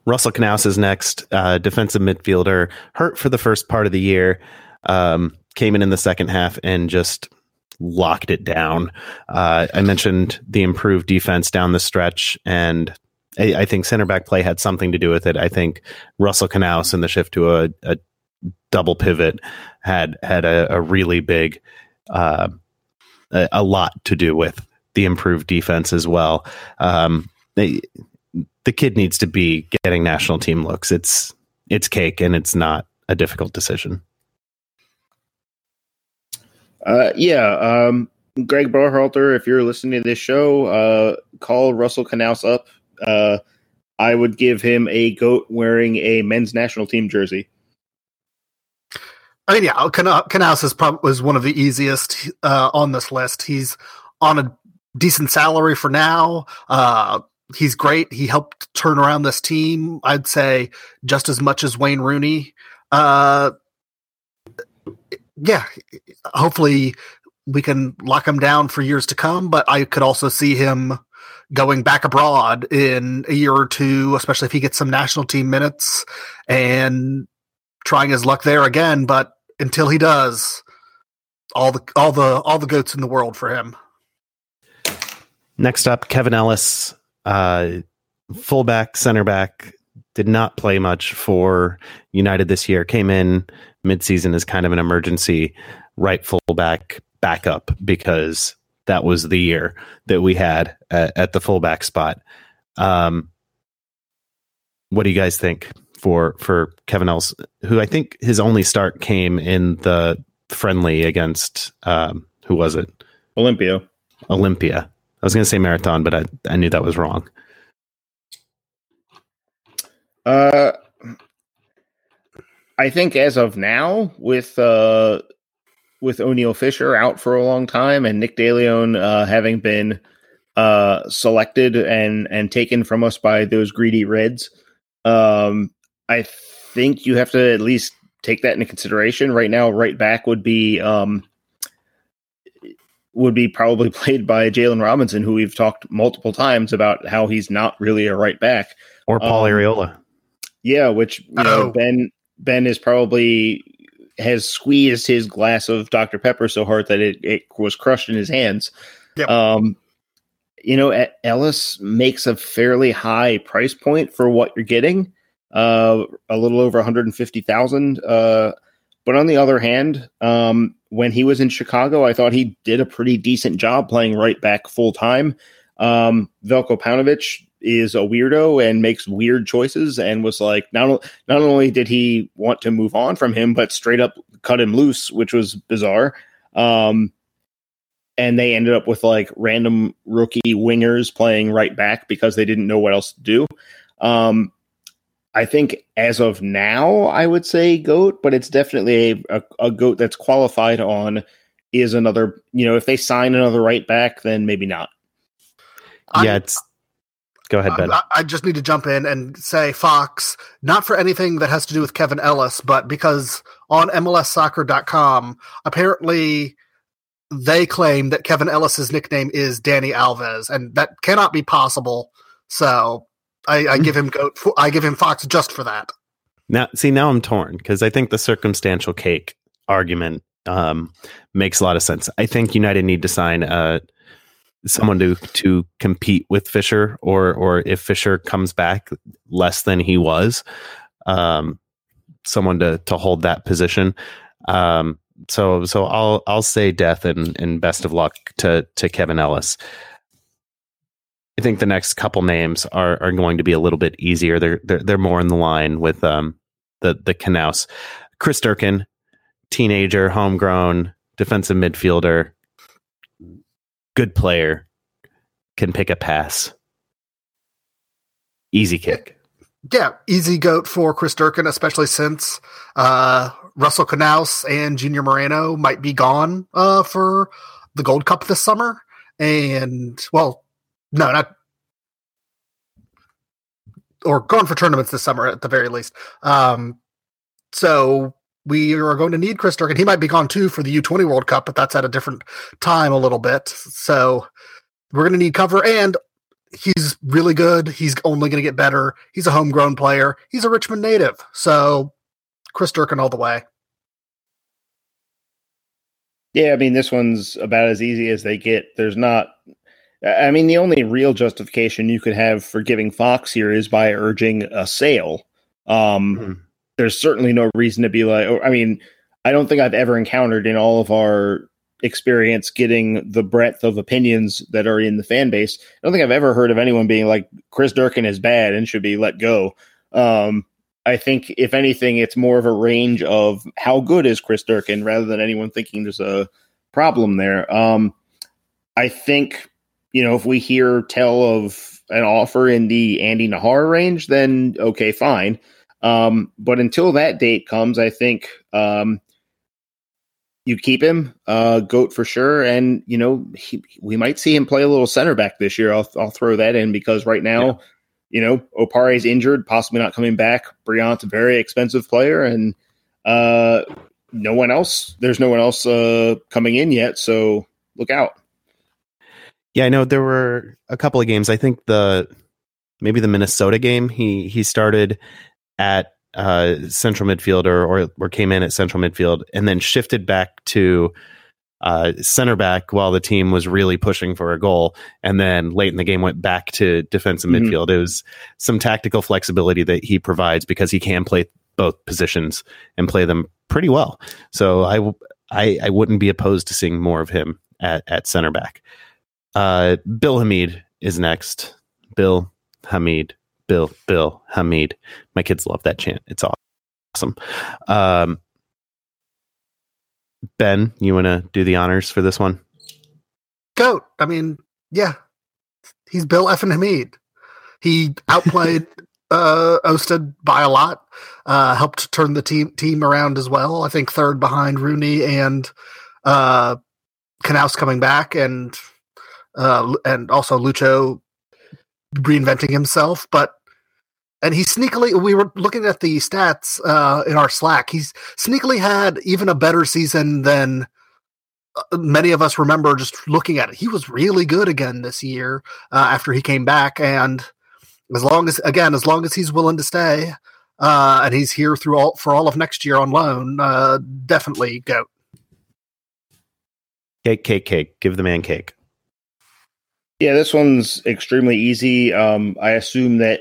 Russell Canouse is next, uh, defensive midfielder, hurt for the first part of the year, um, came in in the second half and just locked it down. Uh, I mentioned the improved defense down the stretch, and I, I, think center back play had something to do with it. I think Russell Canouse and the shift to a, a double pivot had had a, a really big, uh, a, a, lot to do with the improved defense as well. Um, the kid needs to be getting national team looks. It's it's cake, and it's not a difficult decision. Uh, yeah, um, Greg Berhalter, if you're listening to this show, uh, call Russell Canouse up. Uh, I would give him a goat wearing a men's national team jersey. I mean, yeah, Canouse is prob- was one of the easiest uh, on this list. He's on a decent salary for now. Uh, he's great. He helped turn around this team. I'd say just as much as Wayne Rooney. Uh, yeah, hopefully we can lock him down for years to come. But I could also see him going back abroad in a year or two, especially if he gets some national team minutes and trying his luck there again. But until he does, all the all the all the goats in the world for him. Next up, Kevin Ellis, uh, fullback, center back, did not play much for United this year. Came in midseason as kind of an emergency right fullback backup because that was the year that we had at, at the fullback spot. Um, what do you guys think for for Kevin Ellis, who I think his only start came in the friendly against um, who was it? Olympia. Olympia. I was going to say marathon, but I, I knew that was wrong. Uh, I think as of now, with uh, with Oniel Fisher out for a long time and Nick DeLeon uh, having been uh, selected and and taken from us by those greedy Reds, um, I think you have to at least take that into consideration. Right now, right back would be um, would be probably played by Jalen Robinson, who we've talked multiple times about how he's not really a right back, or Paul um, Arriola. Yeah, which you know Ben Ben is probably has squeezed his glass of Dr Pepper so hard that it, it was crushed in his hands. Yep. Um, you know, Ellis makes a fairly high price point for what you're getting, uh, a little over 150,000. Uh, but on the other hand, um, when he was in Chicago, I thought he did a pretty decent job playing right back full time. Um, Veljko Paunovic is a weirdo and makes weird choices and was like not not only did he want to move on from him but straight up cut him loose which was bizarre um, and they ended up with like random rookie wingers playing right back because they didn't know what else to do um, I think as of now, I would say goat, but it's definitely a, a, a, goat that's qualified on is another. You know, if they sign another right back, then maybe not. Yeah, it's Go ahead, Ben. I, I, just need to jump in and say Fox, not for anything that has to do with Kevin Ellis, but because on MLSsoccer.com, apparently they claim that Kevin Ellis's nickname is Dani Alves, and that cannot be possible. So I, I give him goat. I give him Fox just for that. Now, see, now I'm torn because I think the circumstantial cake argument um, makes a lot of sense. I think United need to sign a someone to to compete with Fisher, or or if Fisher comes back less than he was, um, someone to to hold that position. Um, so so I'll I'll say death and and best of luck to to Kevin Ellis. I think the next couple names are are going to be a little bit easier. They're they're, they're more in the line with um the the Canouse. Chris Durkin, teenager, homegrown defensive midfielder, good player can pick a pass. Easy kick. Yeah, easy goat for Chris Durkin, especially since uh, Russell Canouse and Junior Moreno might be gone uh, for the Gold Cup this summer. And, well, no, not. Or gone for tournaments this summer at the very least. Um, so we are going to need Chris Durkin. He might be gone too for the U20 World Cup, but that's at a different time a little bit. So we're going to need cover. And he's really good. He's only going to get better. He's a homegrown player. He's a Richmond native. So Chris Durkin all the way. Yeah, I mean, this one's about as easy as they get. There's not, I mean, the only real justification you could have for giving Fox here is by urging a sale. Um, mm-hmm. There's certainly no reason to be like, I mean, I don't think I've ever encountered in all of our experience getting the breadth of opinions that are in the fan base. I don't think I've ever heard of anyone being like Chris Durkin is bad and should be let go. Um, I think if anything, it's more of a range of how good is Chris Durkin rather than anyone thinking there's a problem there. Um, I think you know if we hear tell of an offer in the Andy Najar range, then okay, fine. Um, but until that date comes, I think um, you keep him, uh, goat for sure, and you know he, we might see him play a little center back this year. I'll, I'll throw that in because right now. Yeah you know, Opare is injured, possibly not coming back. Brillant's a very expensive player, and uh, no one else. There's no one else uh, coming in yet, so look out. Yeah, I know there were a couple of games. I think the maybe the Minnesota game. He he started at uh, central midfield or, or or came in at central midfield and then shifted back to uh, center back while the team was really pushing for a goal. And then late in the game went back to defensive mm-hmm. midfield. It was some tactical flexibility that he provides because he can play both positions and play them pretty well. So I, I, I wouldn't be opposed to seeing more of him at, at center back. Uh, Bill Hamid is next. Bill Hamid. Bill, Bill Hamid. My kids love that chant. It's awesome. Um, Ben, you want to do the honors for this one? Goat. I mean, yeah, he's Bill F. and Hamid. He outplayed uh, Ousted by a lot. Uh, helped turn the team team around as well. I think third behind Rooney and uh, Canouse coming back, and uh, and also Lucho reinventing himself. But and he sneakily we were looking at the stats uh, in our slack he's sneakily had even a better season than uh, many of us remember just looking at it. He was really good again this year uh, after he came back and as long as again as long as he's willing to stay uh, and he's here through all for all of next year on loan uh, definitely go. Cake cake cake. Give the man cake yeah this one's extremely easy um, i assume that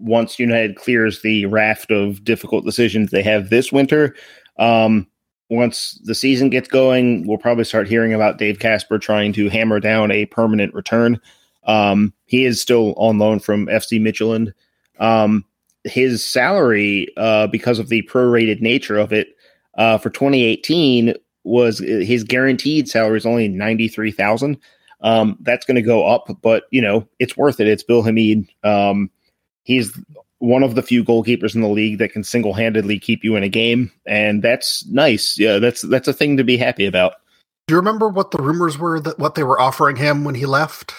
once United clears the raft of difficult decisions they have this winter. Um, once the season gets going, we'll probably start hearing about Dave Kasper trying to hammer down a permanent return. Um, he is still on loan from FC Midtjylland. Um, his salary, uh, because of the prorated nature of it, uh, for 2018 was his guaranteed salary is only 93,000. Um, that's going to go up, but you know, it's worth it. It's Bill Hamid. Um, he's one of the few goalkeepers in the league that can single-handedly keep you in a game, and that's nice. Yeah, that's that's a thing to be happy about. Do you remember what the rumors were that what they were offering him when he left?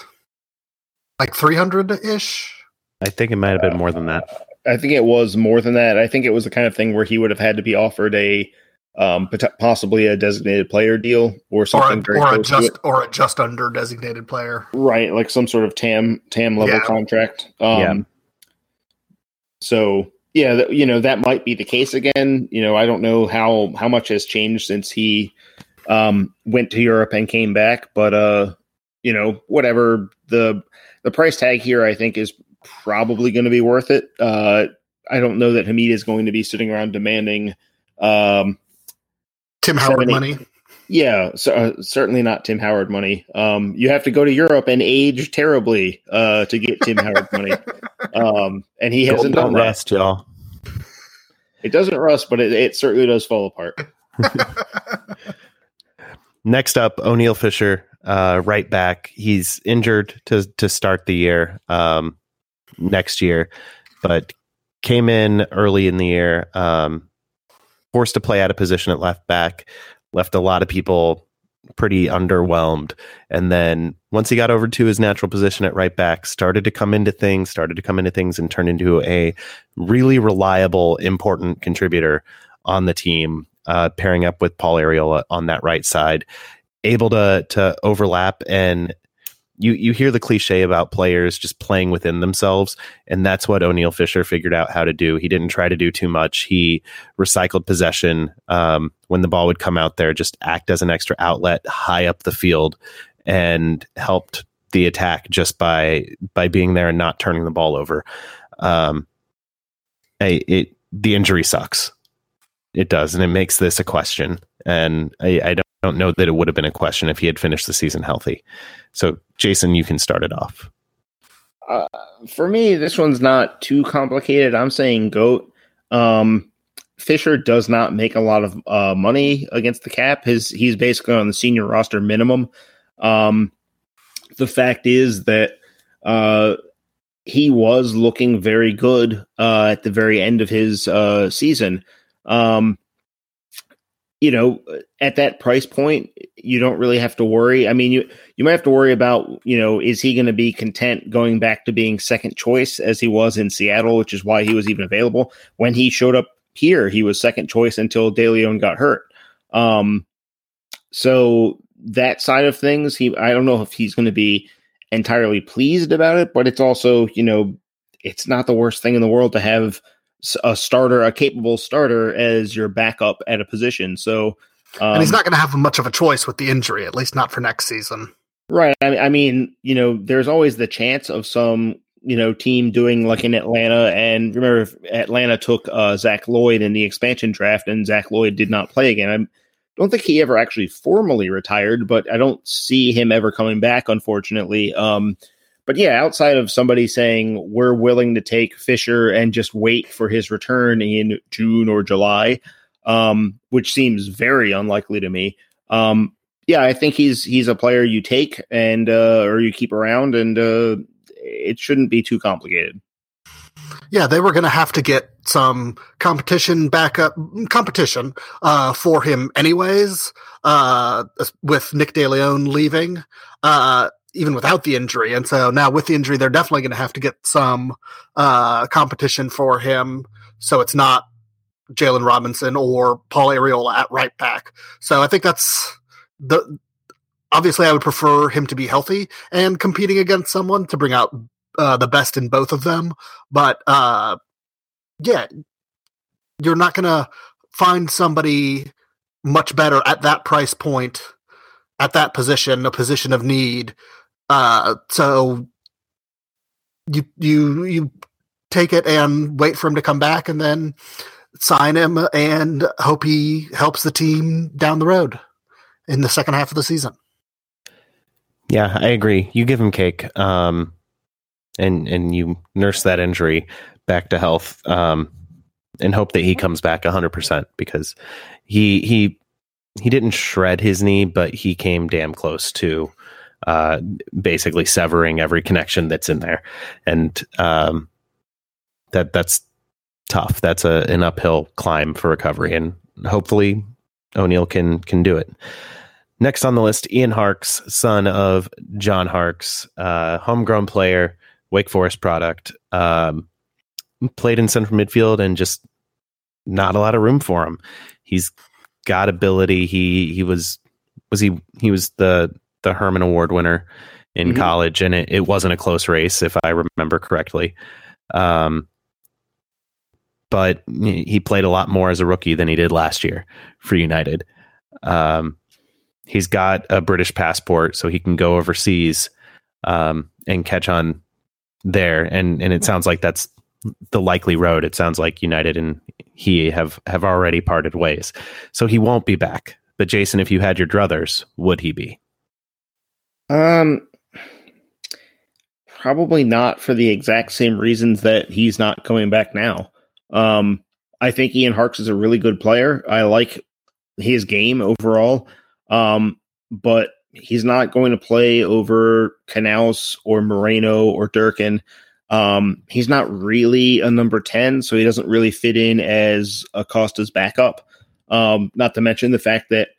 Like three hundred ish. I think it might have been more than that. I think it was more than that. I think it was the kind of thing where he would have had to be offered a um, possibly a designated player deal or something or a, or a just or a just under designated player, right? Like some sort of TAM TAM level yeah. contract. Um, yeah. So yeah, th- you know that might be the case again. You know, I don't know how how much has changed since he um, went to Europe and came back, but uh, you know, whatever the the price tag here, I think is probably going to be worth it. Uh, I don't know that Hamid is going to be sitting around demanding um, Tim Howard 70, money. Yeah, so, uh, certainly not Tim Howard money. Um, you have to go to Europe and age terribly uh, to get Tim Howard money, um, and he hasn't done rust, that. y'all. It doesn't rust, but it, it certainly does fall apart. Next up, Oniel Fisher, uh, right back. He's injured to to start the year um, next year, but came in early in the year, um, forced to play out of position at left back, left a lot of people pretty underwhelmed. And then once he got over to his natural position at right back, started to come into things, started to come into things and turn into a really reliable, important contributor on the team, uh, pairing up with Paul Arriola on that right side, able to to overlap and you you hear the cliche about players just playing within themselves, and that's what Oniel Fisher figured out how to do. He didn't try to do too much. He recycled possession um, when the ball would come out there, just act as an extra outlet high up the field, and helped the attack just by by being there and not turning the ball over. Um, I, it the injury sucks. It does, and it makes this a question. And I, I don't, don't know that it would have been a question if he had finished the season healthy. So, Jason, you can start it off. Uh, for me, this one's not too complicated. I'm saying goat. Um, Fisher does not make a lot of uh, money against the cap. His he's basically on the senior roster minimum. Um, the fact is that uh, he was looking very good uh, at the very end of his uh, season. Um, you know, at that price point, you don't really have to worry. I mean, you you might have to worry about, you know, is he going to be content going back to being second choice as he was in Seattle, which is why he was even available when he showed up here. He was second choice until DeLeon got hurt. Um, so that side of things, he I don't know if he's going to be entirely pleased about it, but it's also, you know, it's not the worst thing in the world to have a starter, a capable starter as your backup at a position. So, um, and he's um, not going to have much of a choice with the injury, at least not for next season. Right. I, I mean, you know, there's always the chance of some, you know, team doing like in Atlanta. And remember, Atlanta took uh, Zach Lloyd in the expansion draft, and Zach Lloyd did not play again. I don't think he ever actually formally retired, but I don't see him ever coming back, unfortunately. Um, but yeah, outside of somebody saying we're willing to take Fisher and just wait for his return in June or July, um, which seems very unlikely to me. Um, yeah, I think he's he's a player you take and uh, or you keep around, and uh, it shouldn't be too complicated. Yeah, they were going to have to get some competition backup competition uh, for him, anyways. Uh, with Nick DeLeon leaving, uh, even without the injury. And so now with the injury, they're definitely going to have to get some uh, competition for him. So it's not Jalen Robinson or Paul Arriola at right back. So I think that's the. Obviously, I would prefer him to be healthy and competing against someone to bring out uh, the best in both of them. But uh, yeah, you're not going to find somebody much better at that price point, at that position, a position of need, uh, so you you you take it and wait for him to come back, and then sign him and hope he helps the team down the road in the second half of the season. Yeah, I agree. You give him cake, um, and and you nurse that injury back to health, um, and hope that he comes back hundred percent because he he he didn't shred his knee, but he came damn close to uh, basically severing every connection that's in there, and um, that that's tough. That's a an uphill climb for recovery, and hopefully Oniel can can do it. Next on the list, Ian Harkes, son of John Harkes, uh, homegrown player, Wake Forest product, um, played in central midfield and just not a lot of room for him. He's got ability. He he was was he he was the the Hermann Award winner in mm-hmm. college, and it, it wasn't a close race if I remember correctly. Um, but he played a lot more as a rookie than he did last year for United. Um, he's got a British passport, so he can go overseas um, and catch on there. And and it sounds like that's the likely road. It sounds like United and he have have already parted ways, so he won't be back. But Jason, if you had your druthers, would he be? Um, probably not for the exact same reasons that he's not coming back now. Um, I think Ian Harkes is a really good player. I like his game overall. Um, but he's not going to play over Canouse or Moreno or Durkin. Um, he's not really a number 10, so he doesn't really fit in as Acosta's backup. Um, not to mention the fact that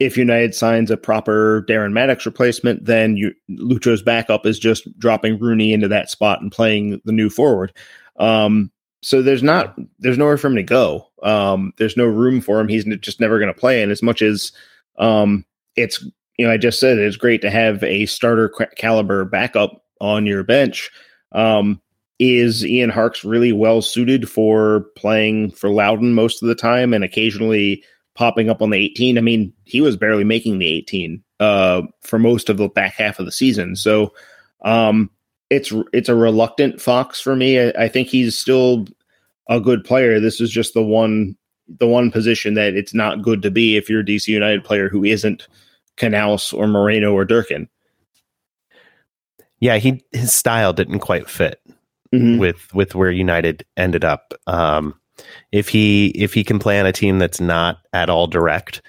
if United signs a proper Darren Mattocks replacement, then you, Lucho's backup is just dropping Rooney into that spot and playing the new forward. Um, so there's not there's nowhere for him to go. Um, there's no room for him. He's just never going to play. And as much as um, it's you know I just said it's great to have a starter caliber backup on your bench. Um, is Ian Harkes really well suited for playing for Loudoun most of the time and occasionally popping up on the 18? I mean, he was barely making the 18 uh, for most of the back half of the season. So um, it's it's a reluctant Fox for me. I, I, think he's still a good player. This is just the one the one position that it's not good to be if you're a DC United player who isn't Canouse or Moreno or Durkin. Yeah, he his style didn't quite fit mm-hmm. with with where United ended up. Um, if he if he can play on a team that's not at all direct,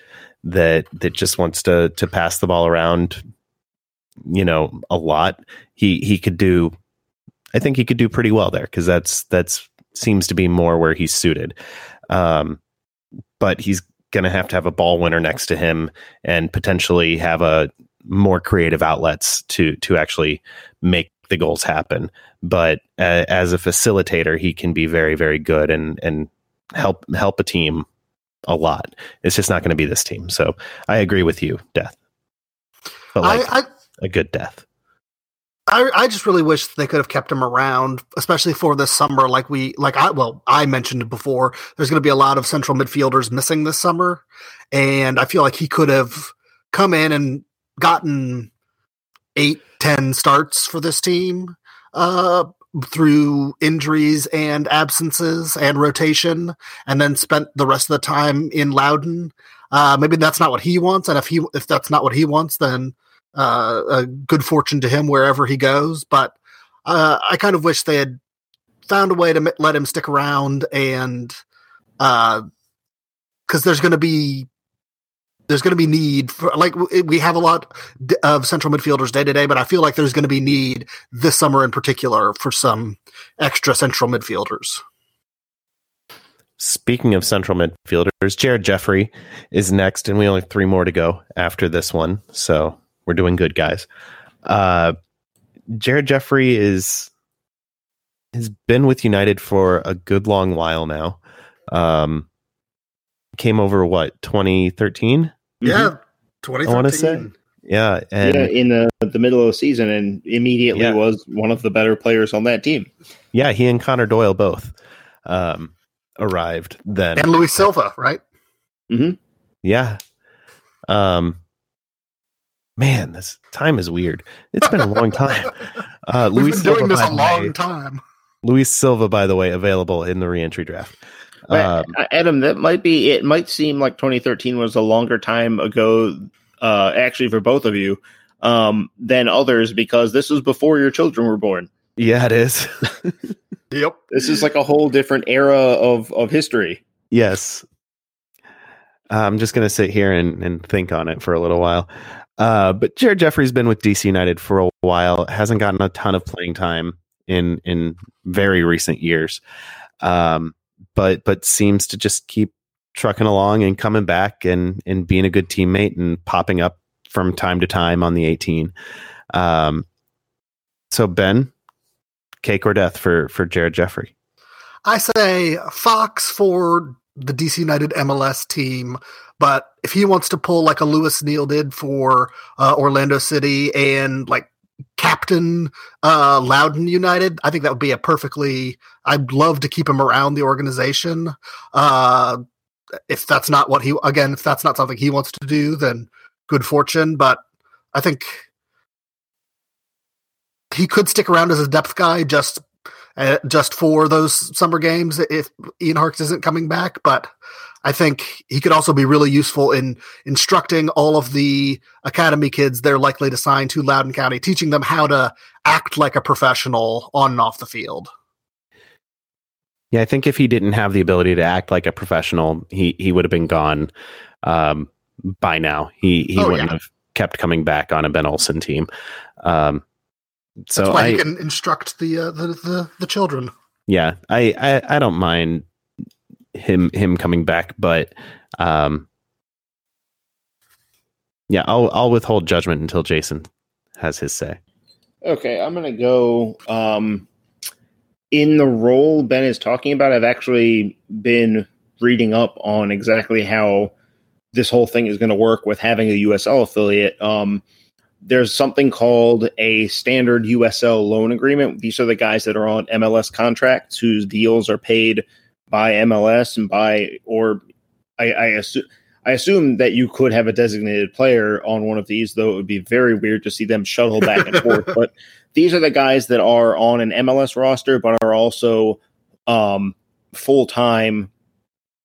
that that just wants to to pass the ball around, you know, a lot, he he could do. I think he could do pretty well there because that's that's seems to be more where he's suited. Um, but he's going to have to have a ball winner next to him and potentially have a more creative outlets to to actually make the goals happen. But uh, as a facilitator, he can be very very good and and help help a team a lot. It's just not going to be this team. So I agree with you, Death. But like I, I, a good death. I, I just really wish they could have kept him around, especially for this summer. Like we, like I, well, I mentioned before, there's going to be a lot of central midfielders missing this summer, and I feel like he could have come in and gotten eight, ten starts for this team uh, through injuries and absences and rotation, and then spent the rest of the time in Loudoun. Uh, maybe that's not what he wants, and if he, if that's not what he wants, then uh, a good fortune to him wherever he goes. But uh, I kind of wish they had found a way to let him stick around and because uh, there's going to be there's going to be need for like we have a lot of central midfielders day to day, but I feel like there's going to be need this summer in particular for some extra central midfielders. Speaking of central midfielders, Jared Jeffrey is next, and we only have three more to go after this one. So we're doing good, guys. Uh, Jared Jeffrey is has been with United for a good long while now. Um, came over what 2013? Yeah, twenty. I want to say. Yeah, and yeah, in the the middle of the season, and immediately yeah. was one of the better players on that team. Yeah, he and Conor Doyle both um, arrived then, and Luis Silva, right? Mm-hmm. Yeah. Um, man, this time is weird. It's been a long time. Uh, We've Luis been doing Silva, this a long way, time. Luis Silva, by the way, available in the reentry draft. Um, Adam, that might be. It might seem like 2013 was a longer time ago, uh, actually, for both of you um, than others, because this was before your children were born. Yeah, it is. yep, this is like a whole different era of of history. Yes, I'm just going to sit here and, and think on it for a little while. Uh, but Jared Jeffrey's been with DC United for a while, hasn't gotten a ton of playing time in in very recent years, um, but but seems to just keep trucking along and coming back and and being a good teammate and popping up from time to time on the 18. Um, so Ben, cake or death for for Jared Jeffrey? I say Fox for the DC United MLS team but if he wants to pull like a Lewis Neal did for uh, Orlando City and like captain uh, Loudoun United, I think that would be a perfectly. I'd love to keep him around the organization. Uh, if that's not what he again, if that's not something he wants to do, then good fortune. But I think he could stick around as a depth guy just uh, just for those summer games if Ian Harkes isn't coming back. But I think he could also be really useful in instructing all of the academy kids they're likely to sign to Loudoun County, teaching them how to act like a professional on and off the field. Yeah, I think if he didn't have the ability to act like a professional, he he would have been gone um, by now. He he oh, wouldn't yeah. have kept coming back on a Ben Olsen team. Um, So That's why I, he can instruct the, uh, the the the children. yeah, I, I I don't mind him him coming back, but um, yeah, I'll I'll withhold judgment until Jason has his say. Okay, I'm gonna go. Um, in the role Ben is talking about, I've actually been reading up on exactly how this whole thing is going to work with having a USL affiliate. Um, there's something called a standard USL loan agreement. These are the guys that are on MLS contracts whose deals are paid by MLS and by, or I, I assume. I assume that you could have a designated player on one of these, though it would be very weird to see them shuttle back and forth. But these are the guys that are on an MLS roster, but are also um, full time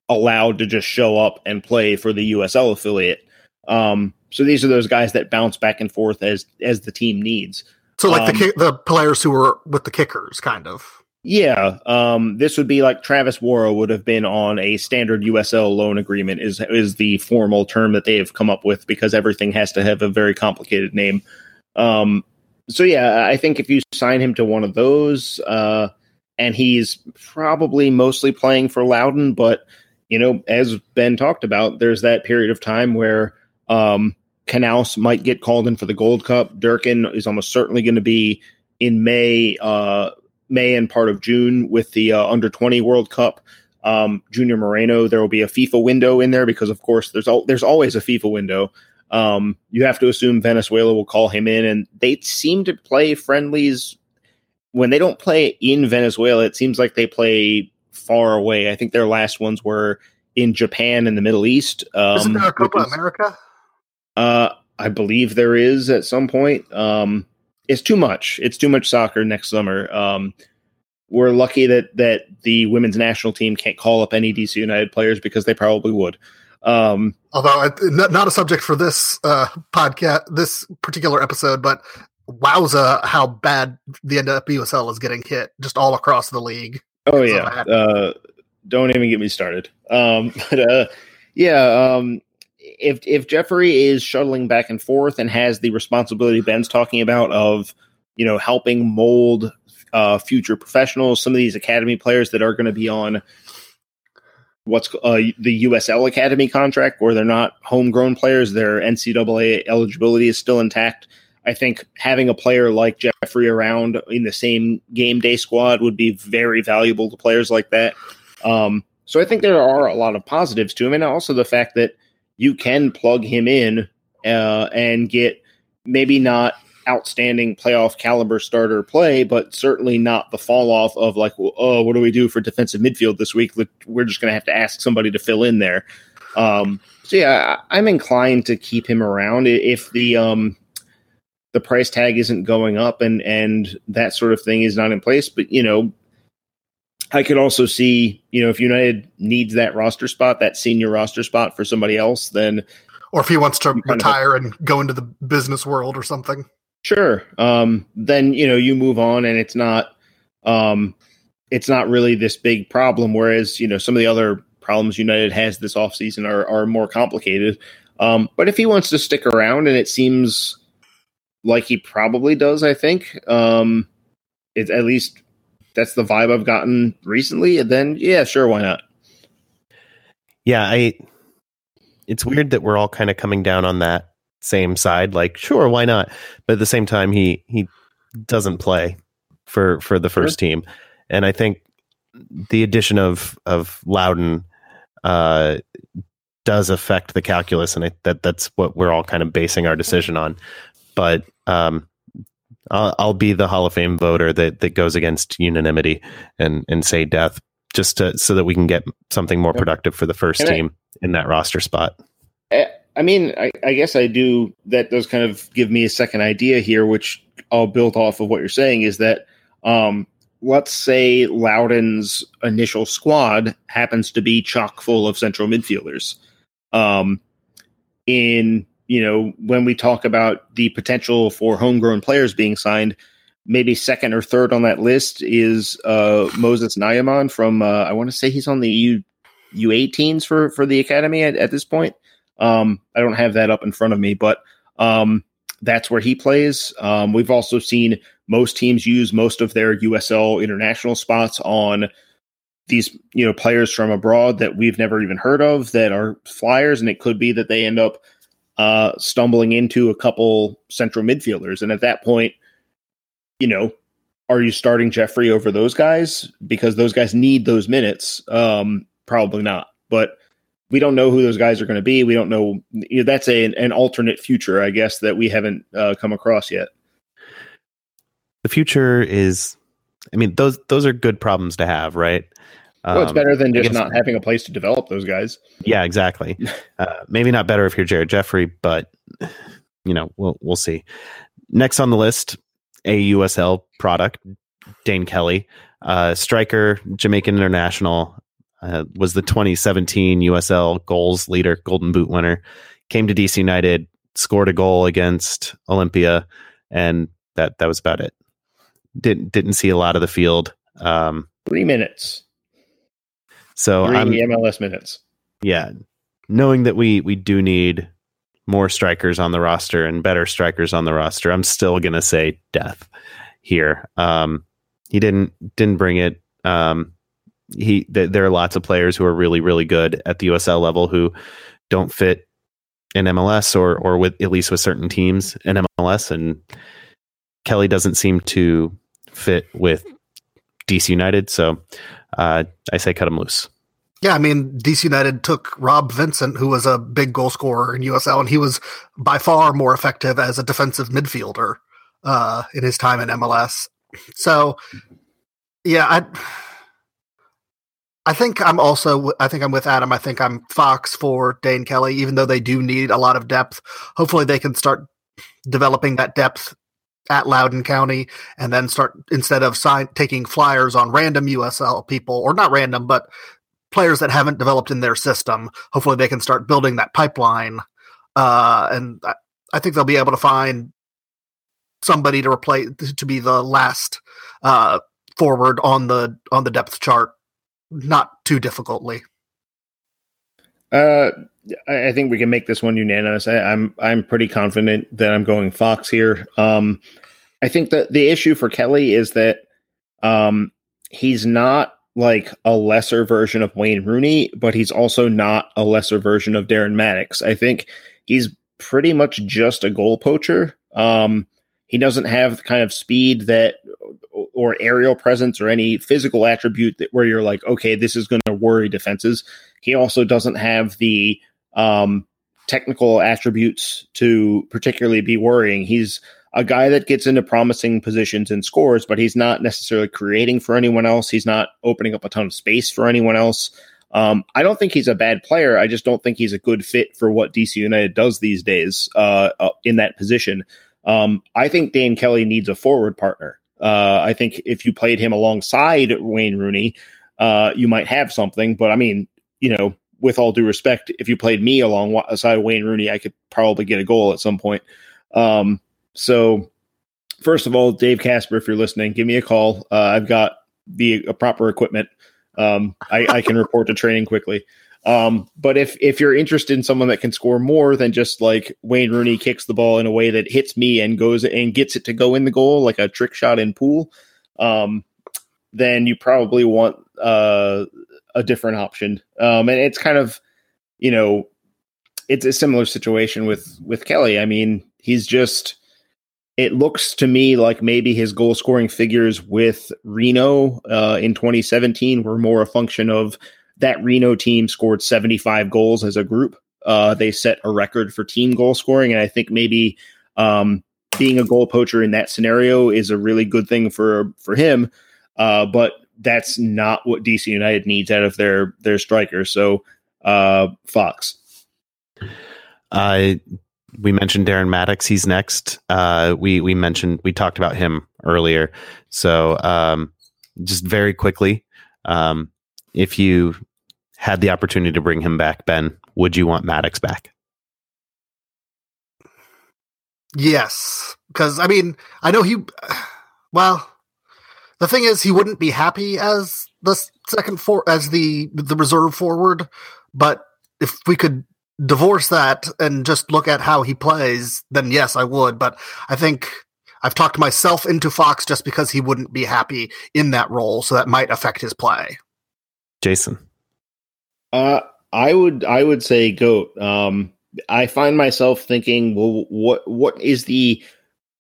allowed to just show up and play for the USL affiliate. Um, so these are those guys that bounce back and forth as as the team needs. So like Um, the ki- the players who were with the kickers, kind of. Yeah, um, this would be like Travis Worra would have been on a standard USL loan agreement. Is is the formal term that they have come up with because everything has to have a very complicated name. Um, so yeah, I think if you sign him to one of those, uh, and he's probably mostly playing for Loudoun, but you know, as Ben talked about, there's that period of time where um, Canouse might get called in for the Gold Cup. Durkin is almost certainly going to be in May. Uh, May and part of June with the uh, under 20 World Cup. Um, Junior Moreno, there will be a FIFA window in there because, of course, there's al- there's always a FIFA window. Um, you have to assume Venezuela will call him in, and they seem to play friendlies when they don't play in Venezuela. It seems like they play far away. I think their last ones were in Japan and the Middle East. Um, Isn't there a Copa is- America? uh, I believe there is at some point. Um, it's too much. It's too much soccer next summer. Um, we're lucky that that the women's national team can't call up any DC United players because they probably would. Um, Although not, not a subject for this uh, podcast, this particular episode, but wowza, how bad the NWSL is getting hit just all across the league. oh yeah, uh, don't even get me started. Um, but uh, yeah, um, if if Jeffrey is shuttling back and forth and has the responsibility Ben's talking about of you know helping mold uh, future professionals, some of these academy players that are going to be on what's uh, the USL Academy contract, where they're not homegrown players, their NCAA eligibility is still intact. I think having a player like Jeffrey around in the same game day squad would be very valuable to players like that. Um, so I think there are a lot of positives to him, and also the fact that you can plug him in uh, and get maybe not outstanding playoff caliber starter play, but certainly not the fall off of like, oh, what do we do for defensive midfield this week? We're just going to have to ask somebody to fill in there. Um, so yeah, I'm inclined to keep him around if the um, the price tag isn't going up and and that sort of thing is not in place. But you know, I could also see you know if United needs that roster spot, that senior roster spot for somebody else, then Or if he wants to kind of- retire and go into the business world or something. Sure. Um, then you know you move on, and it's not um, it's not really this big problem. Whereas you know some of the other problems United has this offseason are are more complicated. Um, but if he wants to stick around, and it seems like he probably does, I think um, it's at least that's the vibe I've gotten recently. And then yeah, sure, why not? Yeah, I. It's weird that we're all kind of coming down on that same side. Like, sure, why not? But at the same time, he he doesn't play for for the first team, and I think the addition of of Loudoun uh, does affect the calculus, and I, that that's what we're all kind of basing our decision on. But um, I'll, I'll be the Hall of Fame voter that that goes against unanimity and and say death just to so that we can get something more productive for the first And I- team in that roster spot. Eh, I mean, I, I guess I do. That does kind of give me a second idea here, which I'll build off of what you're saying. Is that um, let's say Loudoun's initial squad happens to be chock full of central midfielders. Um, in you know when we talk about the potential for homegrown players being signed, maybe second or third on that list is uh, Moses Nyeman from uh, I want to say he's on the U U18s for for the academy at, at this point. Um, I don't have that up in front of me, but um, that's where he plays. Um, we've also seen most teams use most of their USL international spots on these you know players from abroad that we've never even heard of that are flyers, and it could be that they end up uh, stumbling into a couple central midfielders, and at that point, you know, are you starting Jeffrey over those guys because those guys need those minutes? Um, probably not, but we don't know who those guys are going to be. We don't know. You know, that's a, an alternate future, I guess, that we haven't uh, come across yet. The future is, I mean, those those are good problems to have, right? Well, it's Um, better than just guess- not having a place to develop those guys. Yeah, exactly. Uh, maybe not better if you're Jared Jeffrey, but you know, we'll we'll see. Next on the list, a USL product, Dane Kelly, uh, striker, Jamaican international, uh, was the 2017 USL goals leader, Golden Boot winner. Came to DC United, scored a goal against Olympia, and that that was about it. Didn't didn't see a lot of the field. Um, Three minutes, so 3 I'm MLS minutes. yeah, knowing that we we do need more strikers on the roster and better strikers on the roster, I'm still gonna say death here. Um, he didn't didn't bring it. Um, he th- there are lots of players who are really really good at the USL level who don't fit in MLS or or with at least with certain teams in MLS, and Kelly doesn't seem to fit with DC United. So uh, I say cut him loose. Yeah, I mean, DC United took Rob Vincent, who was a big goal scorer in USL, and he was by far more effective as a defensive midfielder uh, in his time in MLS. So, yeah, I, I think I'm also, I think I'm with Adam. I think I'm Fox for Dane Kelly, even though they do need a lot of depth. Hopefully, they can start developing that depth at Loudoun County, and then start instead of sign taking flyers on random USL people, or not random, but players that haven't developed in their system. Hopefully, they can start building that pipeline, uh, and I, I think they'll be able to find somebody to replace to be the last uh, forward on the on the depth chart, not too difficultly. Uh, I, think we can make this one unanimous. I, I'm I'm pretty confident that I'm going Fox here. Um, I think that the issue for Kelly is that um, he's not like a lesser version of Wayne Rooney, but he's also not a lesser version of Darren Mattocks. I think he's pretty much just a goal poacher. Um, he doesn't have the kind of speed that or aerial presence or any physical attribute that where you're like, okay, this is going to worry defenses. He also doesn't have the um, technical attributes to particularly be worrying. He's a guy that gets into promising positions and scores, but he's not necessarily creating for anyone else. He's not opening up a ton of space for anyone else. Um, I don't think he's a bad player. I just don't think he's a good fit for what DC United does these days uh, in that position. Um, I think Dane Kelly needs a forward partner. Uh, I think if you played him alongside Wayne Rooney, uh, you might have something. But I mean, you know, with all due respect, if you played me alongside Wayne Rooney, I could probably get a goal at some point. Um, so, first of all, Dave Kasper, if you're listening, give me a call. Uh, I've got the proper equipment. Um, I, I can report to training quickly. Um, but if if you're interested in someone that can score more than just like Wayne Rooney kicks the ball in a way that hits me and goes and gets it to go in the goal like a trick shot in pool, um, then you probably want uh, a different option. Um, and it's kind of you know it's a similar situation with with Kelly. I mean, he's just it looks to me like maybe his goal scoring figures with Reno uh, in 2017 were more a function of that Reno team scored 75 goals as a group. Uh, they set a record for team goal scoring, and I think maybe um, being a goal poacher in that scenario is a really good thing for for him. Uh, but that's not what DC United needs out of their their striker. So uh, Fox. Uh, we mentioned Darren Mattocks. He's next. Uh, we we mentioned we talked about him earlier. So um, just very quickly, um, if you had the opportunity to bring him back, Ben, would you want Mattocks back? Yes, because I mean, I know he. Well, the thing is, he wouldn't be happy as the second for as the the reserve forward. But if we could divorce that and just look at how he plays, then yes, I would. But I think I've talked myself into Fox just because he wouldn't be happy in that role, so that might affect his play. Jason. Uh, I would I would say goat. Um, I find myself thinking, well, what what is the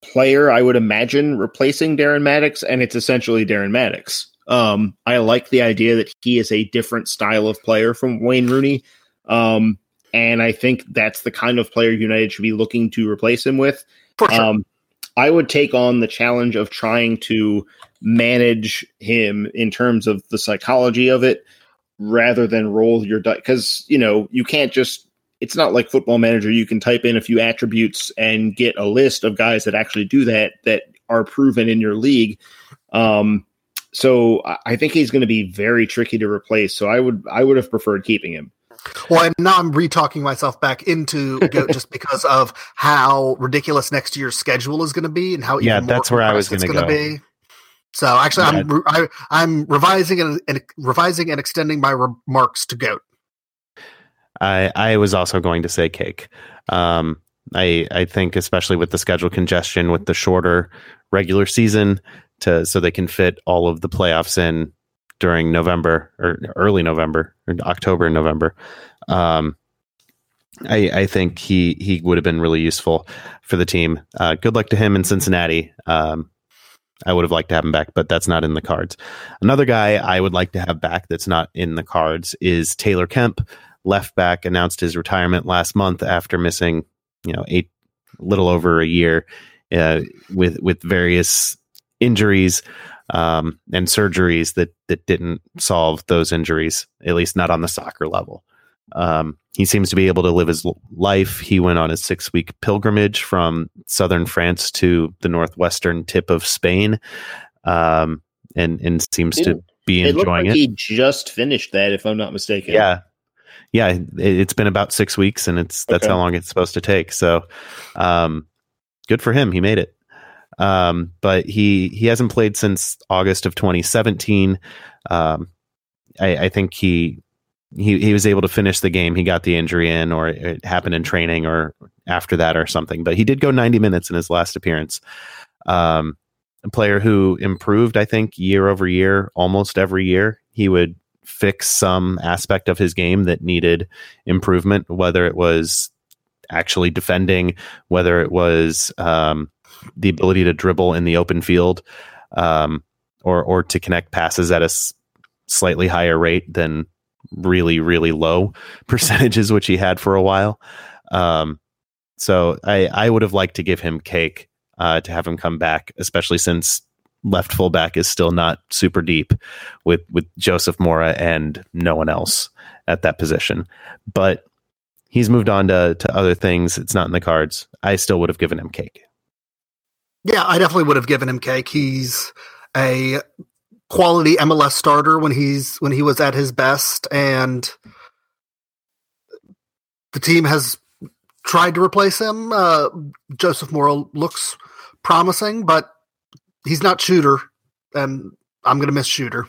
player I would imagine replacing Darren Mattocks, and it's essentially Darren Mattocks. Um, I like the idea that he is a different style of player from Wayne Rooney. Um, and I think that's the kind of player United should be looking to replace him with. Sure. Um, I would take on the challenge of trying to manage him in terms of the psychology of it rather than roll your dice. Because, you know, you can't just, it's not like football manager. You can type in a few attributes and get a list of guys that actually do that, that are proven in your league. Um, so I- I think he's going to be very tricky to replace. So I would, I would have preferred keeping him. Well, and now I'm re-talking myself back into Goat just because of how ridiculous next year's schedule is going to be, and how Yeah, more that's where I was gonna gonna be. So actually, I'm re- I, I'm revising and, and revising and extending my remarks to Goat. I I was also going to say cake. Um, I I think especially with the schedule congestion with the shorter regular season to so they can fit all of the playoffs in during November or early November or October and November. Um, I I think he he would have been really useful for the team. Uh, good luck to him in Cincinnati. Um, I would have liked to have him back, but that's not in the cards. Another guy I would like to have back that's not in the cards is Taylor Kemp left back announced his retirement last month after missing, you know, eight little over a year uh, with with various injuries um, and surgeries that that didn't solve those injuries, at least not on the soccer level. Um, he seems to be able to live his life. He went on a six week pilgrimage from southern France to the northwestern tip of Spain, um, and and seems to It- be It enjoying like it. he just finished that, if I'm not mistaken. Yeah. Yeah. it- It's been about six weeks and it's, that's Okay. how long it's supposed to take. So, um, good for him. He made it. Um, but he, he hasn't played since August of 2017. Um, I, I think he, he, he was able to finish the game. He got the injury in, or it happened in training, or after that, or something. But he did go 90 minutes in his last appearance. Um, a player who improved, I think, year over year, almost every year. He would fix some aspect of his game that needed improvement, whether it was actually defending, whether it was um, the ability to dribble in the open field, um, or or to connect passes at a s- slightly higher rate than really really low percentages, which he had for a while. Um, so I I would have liked to give him cake uh, to have him come back, especially since left fullback is still not super deep with with Joseph Mora and no one else at that position. But he's moved on to to other things. It's not in the cards. I still would have given him cake. Yeah, I definitely would have given him cake. He's a quality MLS starter when he's when he was at his best, and the team has tried to replace him. Uh, Joseph Mora looks promising, but he's not shooter, and I'm going to miss shooter.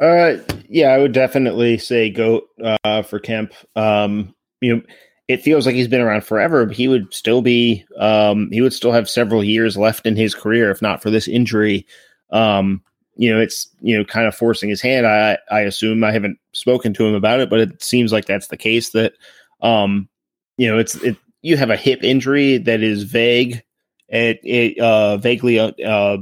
Uh, yeah, I would definitely say goat uh, for Kemp. Um, you know, it feels like he's been around forever, but he would still be um, he would still have several years left in his career if not for this injury. Um, you know, it's you know kind of forcing his hand. I I assume I haven't spoken to him about it, but it seems like that's the case. That um, you know, it's it you have a hip injury that is vague. It it uh, vaguely uh,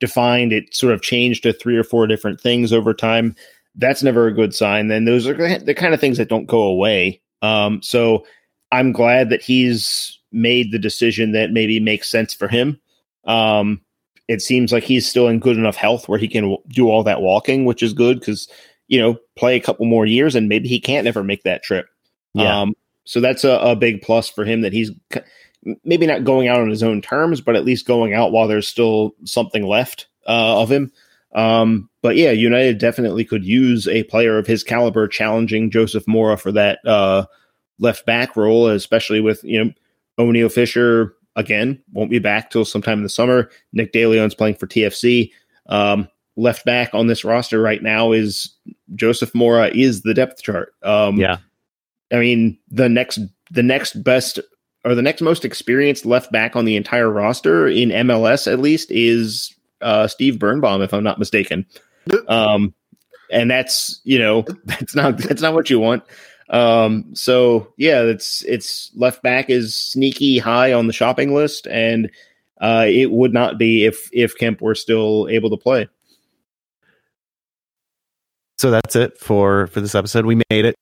defined. It sort of changed to three or four different things over time. That's never a good sign. Then those are the kind of things that don't go away. Um, so I'm glad that he's made the decision that maybe makes sense for him. Um, it seems like he's still in good enough health where he can w- do all that walking, which is good because you know play a couple more years and maybe he can't ever make that trip. Yeah. Um, so that's a, a big plus for him that he's maybe not going out on his own terms, but at least going out while there's still something left uh, of him. Um, but yeah, United definitely could use a player of his caliber challenging Joseph Mora for that uh, left back role, especially with you know Oniel Fisher again won't be back till sometime in the summer. Nick DeLeon's playing for TFC. Um, left back on this roster right now is Joseph Mora is the depth chart. Um, Yeah. I mean the next the next best or the next most experienced left back on the entire roster in MLS, at least, is uh, Steve Birnbaum, if I'm not mistaken. Um, and that's you know that's not that's not what you want. Um, so yeah, it's it's left back is sneaky high on the shopping list, and uh, it would not be if if Kemp were still able to play. So that's it for for this episode. We made it.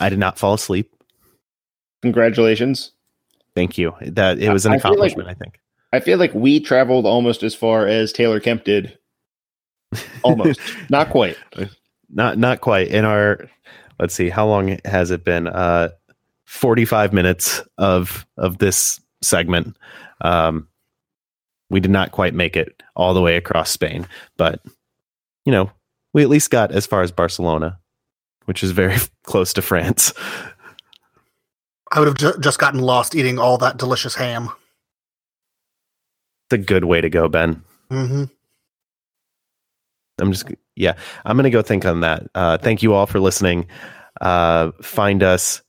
I did not fall asleep. Congratulations. Thank you. That it was an I feel like- accomplishment. I think. I feel like we traveled almost as far as Taylor Kemp did. Almost, not quite. Not not quite. In our let's see, how long has it been? Uh, forty five minutes of of this segment. Um, we did not quite make it all the way across Spain, but you know, we at least got as far as Barcelona, which is very close to France. I would have ju- just gotten lost eating all that delicious ham. It's a good way to go, Ben. hmm I'm just yeah, I'm gonna go think on that. Uh, thank you all for listening. Uh, find us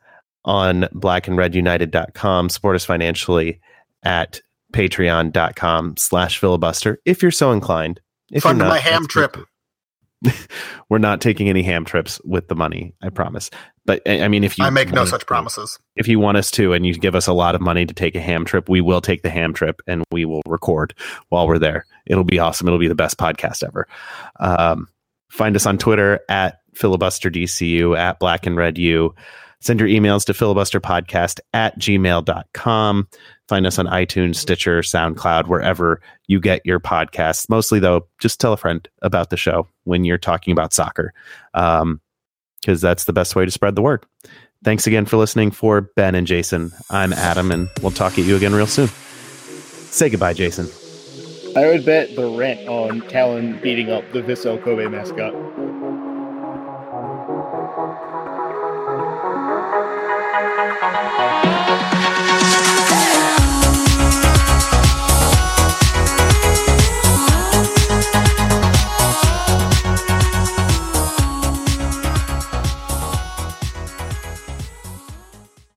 on blackandredunited.com. Support us financially at patreon.com slash filibuster if you're so inclined. If Fund not, my ham trip. We're not taking any ham trips with the money, I promise. But I mean, if you I make no such to- promises. if you want us to and you give us a lot of money to take a ham trip, we will take the ham trip and we will record while we're there. It'll be awesome. It'll be the best podcast ever. Um, find us on Twitter at filibusterdcu, at black and red u. Send your emails to filibusterpodcast at gmail.com. Find us on iTunes, Stitcher, SoundCloud, wherever you get your podcasts. Mostly, though, just tell a friend about the show when you're talking about soccer, because that's the best way to spread the word. Thanks again for listening for Ben and Jason. I'm Adam, and we'll talk at you again real soon. Say goodbye, Jason. I would bet the rent on Talon beating up the Vissel Kobe mascot.